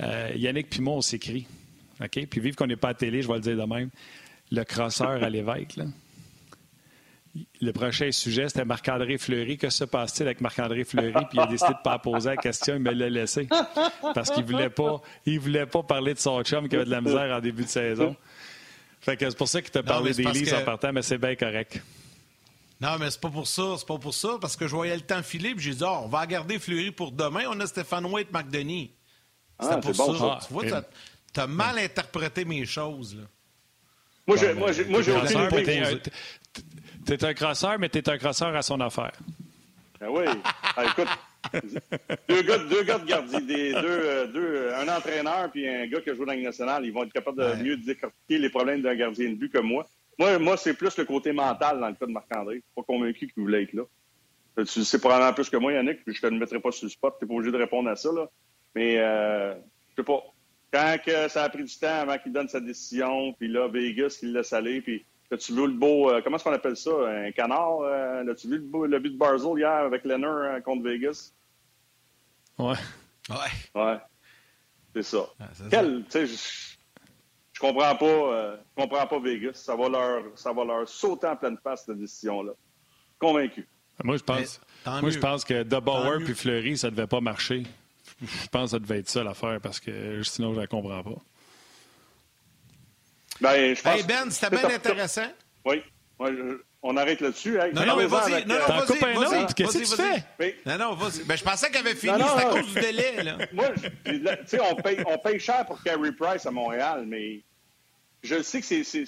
Euh, Yannick Pimon s'écrit. OK? Puis vive qu'on n'est pas à télé, je vais le dire de même. Le crosseur à l'évêque, là. Le prochain sujet, c'était Marc-André Fleury. Que se passe-t-il avec Marc-André Fleury? Puis il a décidé de ne pas poser la question, il me l'a laissé. Parce qu'il ne voulait, pas, voulait pas parler de son chum qui avait de la misère en début de saison. Fait que c'est pour ça qu'il t'a parlé des livres en partant, mais c'est bien correct. Non, mais c'est pas pour ça, c'est pas pour ça, parce que je voyais le temps filer, puis j'ai dit, oh, on va garder Fleury pour demain, on a Stéphane White, McDenis. C'était ah, pour ça. Bon, tu vois, t'as as mal interprété mes choses, là. Moi, j'ai moi, j'ai, moi, j'ai T'es un crosseur, mais t'es un crosseur à son affaire. Ben oui. Ah, écoute, deux, gars, deux gars de gardien, des, deux, euh, deux, un entraîneur puis un gars qui a joué dans la nationale, ils vont être capables de mieux décortiquer les problèmes d'un gardien de but que moi. Moi, moi c'est plus le côté mental dans le cas de Marc-André. Je suis pas convaincu qu'il voulait être là. Tu sais probablement plus que moi, Yannick, puis je te le mettrai pas sur le spot. Tu n'es pas obligé de répondre à ça. Là. Mais euh, je sais pas. Quand que ça a pris du temps avant qu'il donne sa décision, puis là, Vegas, il laisse aller, puis As-tu vu le beau. Euh, comment est-ce qu'on appelle ça? Un canard? Euh, As-tu vu le, le, but de Barzell hier avec Leonard euh, contre Vegas? Ouais. Ouais. Ouais. C'est ça. Quel. Tu sais, je comprends pas. Euh, je comprends pas Vegas. Ça va leur, ça va leur sauter en pleine face, cette décision-là. Convaincu. Moi, je pense, moi, je pense que DeBauer puis Fleury, ça devait pas marcher. Je pense que ça devait être ça l'affaire parce que sinon, je la comprends pas. Ben, je pense... Hey Ben, c'était bien intéressant. Oui. On arrête là-dessus. Non, non, mais vas-y. Non, non, vas-y. Vas-y, qu'est-ce que tu fais? Non, non, vas-y. Ben, je pensais qu'elle avait fini. C'est à cause du délai, là. Moi, tu sais, on paye, on paye cher pour Carey Price à Montréal, mais je sais que c'est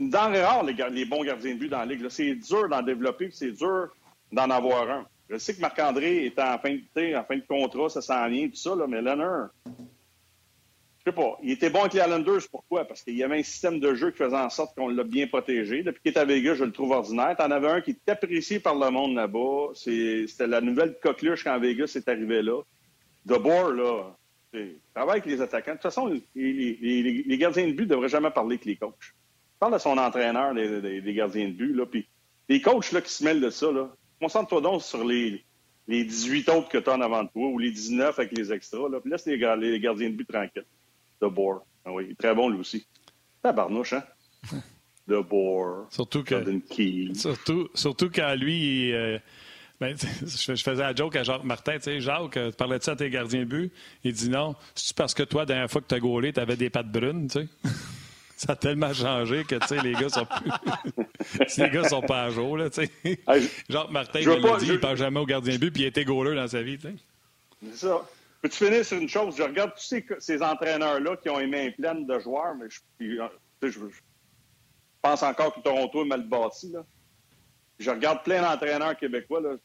une denrée rare, les, les, bons gardiens de but dans la Ligue. C'est dur d'en développer, c'est dur d'en avoir un. Je sais que Marc-André est en fin, de, en fin de contrat, ça s'en vient, tout ça, là, mais Leonard, pas. Il était bon avec les Islanders. Pourquoi? Parce qu'il y avait un système de jeu qui faisait en sorte qu'on l'a bien protégé. Depuis qu'il est à Vegas, je le trouve ordinaire. T'en avais un qui était apprécié par le monde là-bas. C'était la nouvelle coqueluche quand Vegas est arrivé là. De bord, là, travaille avec les attaquants. De toute façon, les, gardiens de but ne devraient jamais parler avec les coachs. Parle à son entraîneur des, gardiens de but. Là, puis les coachs là, qui se mêlent de ça, là, concentre-toi donc sur les, les 18 autres que tu as en avant de toi ou les 19 avec les extras. Là, puis laisse les, les gardiens de but tranquilles de Boer. Ah oui, très bon lui aussi. Tabarnouche, hein? De Boer. Surtout que. Surtout, surtout quand lui. Euh, ben, je, faisais la joke à Jacques Martin. Tu sais, Jacques, tu parlais-tu à tes gardiens de but? Il dit non. C'est parce que toi, la dernière fois que tu as gaulé, tu avais des pattes brunes, tu sais? Ça a tellement changé que, tu sais, les gars sont plus... les gars sont pas à jour, là, tu sais. Jacques Martin, il me dit, il parle jamais au gardien de but, puis il était gauleux dans sa vie, tu sais. C'est ça. Peux-tu finir sur une chose? Je regarde tous ces, entraîneurs-là qui ont les mains pleines de joueurs, mais je, pense encore que Toronto est mal bâti. Là. Je regarde plein d'entraîneurs québécois. Là,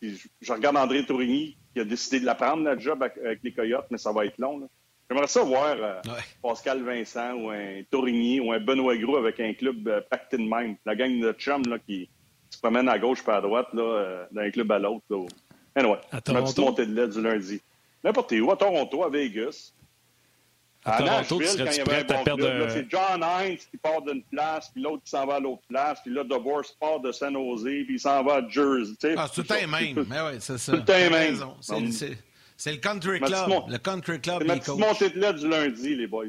je, regarde André Tourigny qui a décidé de la prendre, la job avec, les Coyotes, mais ça va être long. J'aimerais ça voir euh, Pascal Vincent ou un Tourigny ou un Benoît Gros avec un club euh, pacté de même. La gang de chum là, qui se promène à gauche pas à droite là, euh, d'un club à l'autre. Anyway, à ma petite montée de lait du lundi. N'importe où, à Toronto, à Vegas. À, Toronto, Nashville, quand il y avait un bon club, c'est John Hines qui part d'une place, puis l'autre qui s'en va à l'autre place, puis là, DeBoer part de San Jose, puis il s'en va à Jersey. Ah, c'est tout le même. Mais ouais, c'est ça. Tout le même. C'est le country club. Le country club. C'est ma petite montée de lait du lundi, les boys.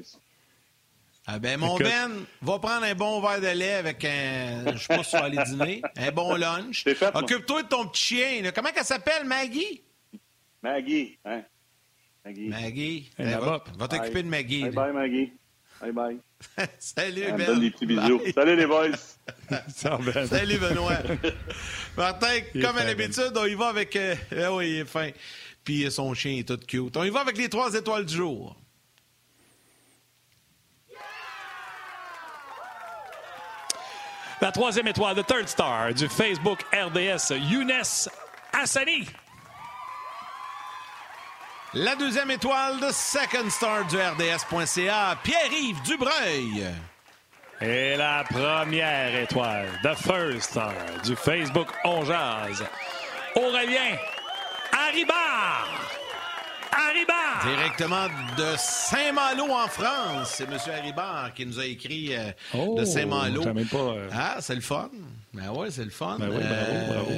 Ah ben, mon Ben va prendre un bon verre de lait avec un. Je sais pas si tu vas aller dîner. Un bon lunch. Occupe-toi de ton petit chien. Comment elle s'appelle, Maggie? Maggie, hein? Maggie. Maggie. Ben, va, va t'occuper de Maggie. Bye bye, Maggie. Bye bye. Salut, Ben. Donne des petits bisous. Salut, les boys. Salut, Benoît. Martin, comme à l'habitude, on y va avec. Euh... Ah oui, il est fin. Puis son chien est tout cute. On y va avec les trois étoiles du jour. La troisième étoile, the third star du Facebook RDS, Younes Hassani. La deuxième étoile, the second star du RDS.ca, Pierre-Yves Dubreuil. Et la première étoile, the first star du Facebook On Aurélien Haribard. Haribard. Directement de Saint-Malo en France. C'est M. Haribard qui nous a écrit euh, de Saint-Malo. Euh, ah, c'est le fun. Ben oui, c'est le fun. Ben oui, bravo, bravo.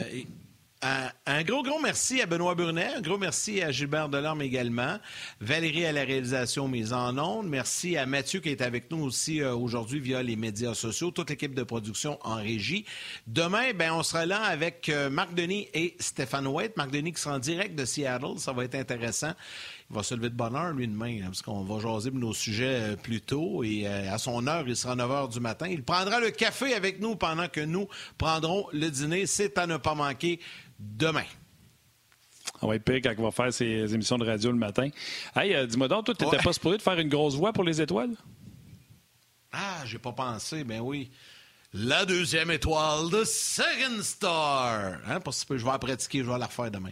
Un, gros, gros merci à Benoît Burnet. Un gros merci à Gilbert Delorme également. Valérie à la réalisation mise en ondes. Merci à Mathieu qui est avec nous aussi euh, aujourd'hui via les médias sociaux. Toute l'équipe de production en régie. Demain, ben, on sera là avec euh, Marc Denis et Stéphane White. Marc Denis qui sera en direct de Seattle. Ça va être intéressant. Il va se lever de bonne heure, lui, demain, hein, parce qu'on va jaser nos sujets euh, plus tôt. Et à son heure, il sera 9 h du matin. Il prendra le café avec nous pendant que nous prendrons le dîner. C'est à ne pas manquer demain. On va être pire quand on va faire ses émissions de radio le matin. Hey, euh, dis-moi donc, toi, tu n'étais pas supposé de faire une grosse voix pour les étoiles? Ah, j'ai pas pensé, ben oui. La deuxième étoile de Second Star. Hein, parce que je vais la pratiquer, je vais la refaire demain.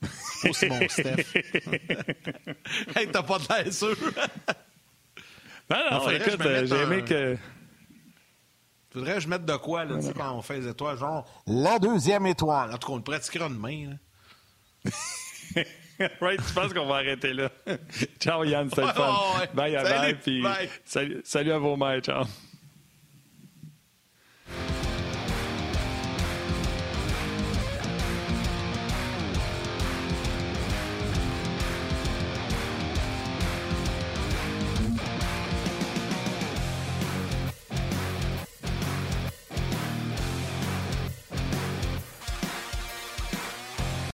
Aussi mon Steph. hey, t'as pas de l'air sûr. non, non, écoute, euh, j'ai aimé que. Faudrait que je mette de quoi, là, quand on fait les étoiles, genre la deuxième étoile. En tout cas, on le pratiquera demain. Là. right, tu penses qu'on va arrêter là? ciao Yann, c'était le fun. bye, bye, salut, bye, puis Salut, salut à vos mères, ciao.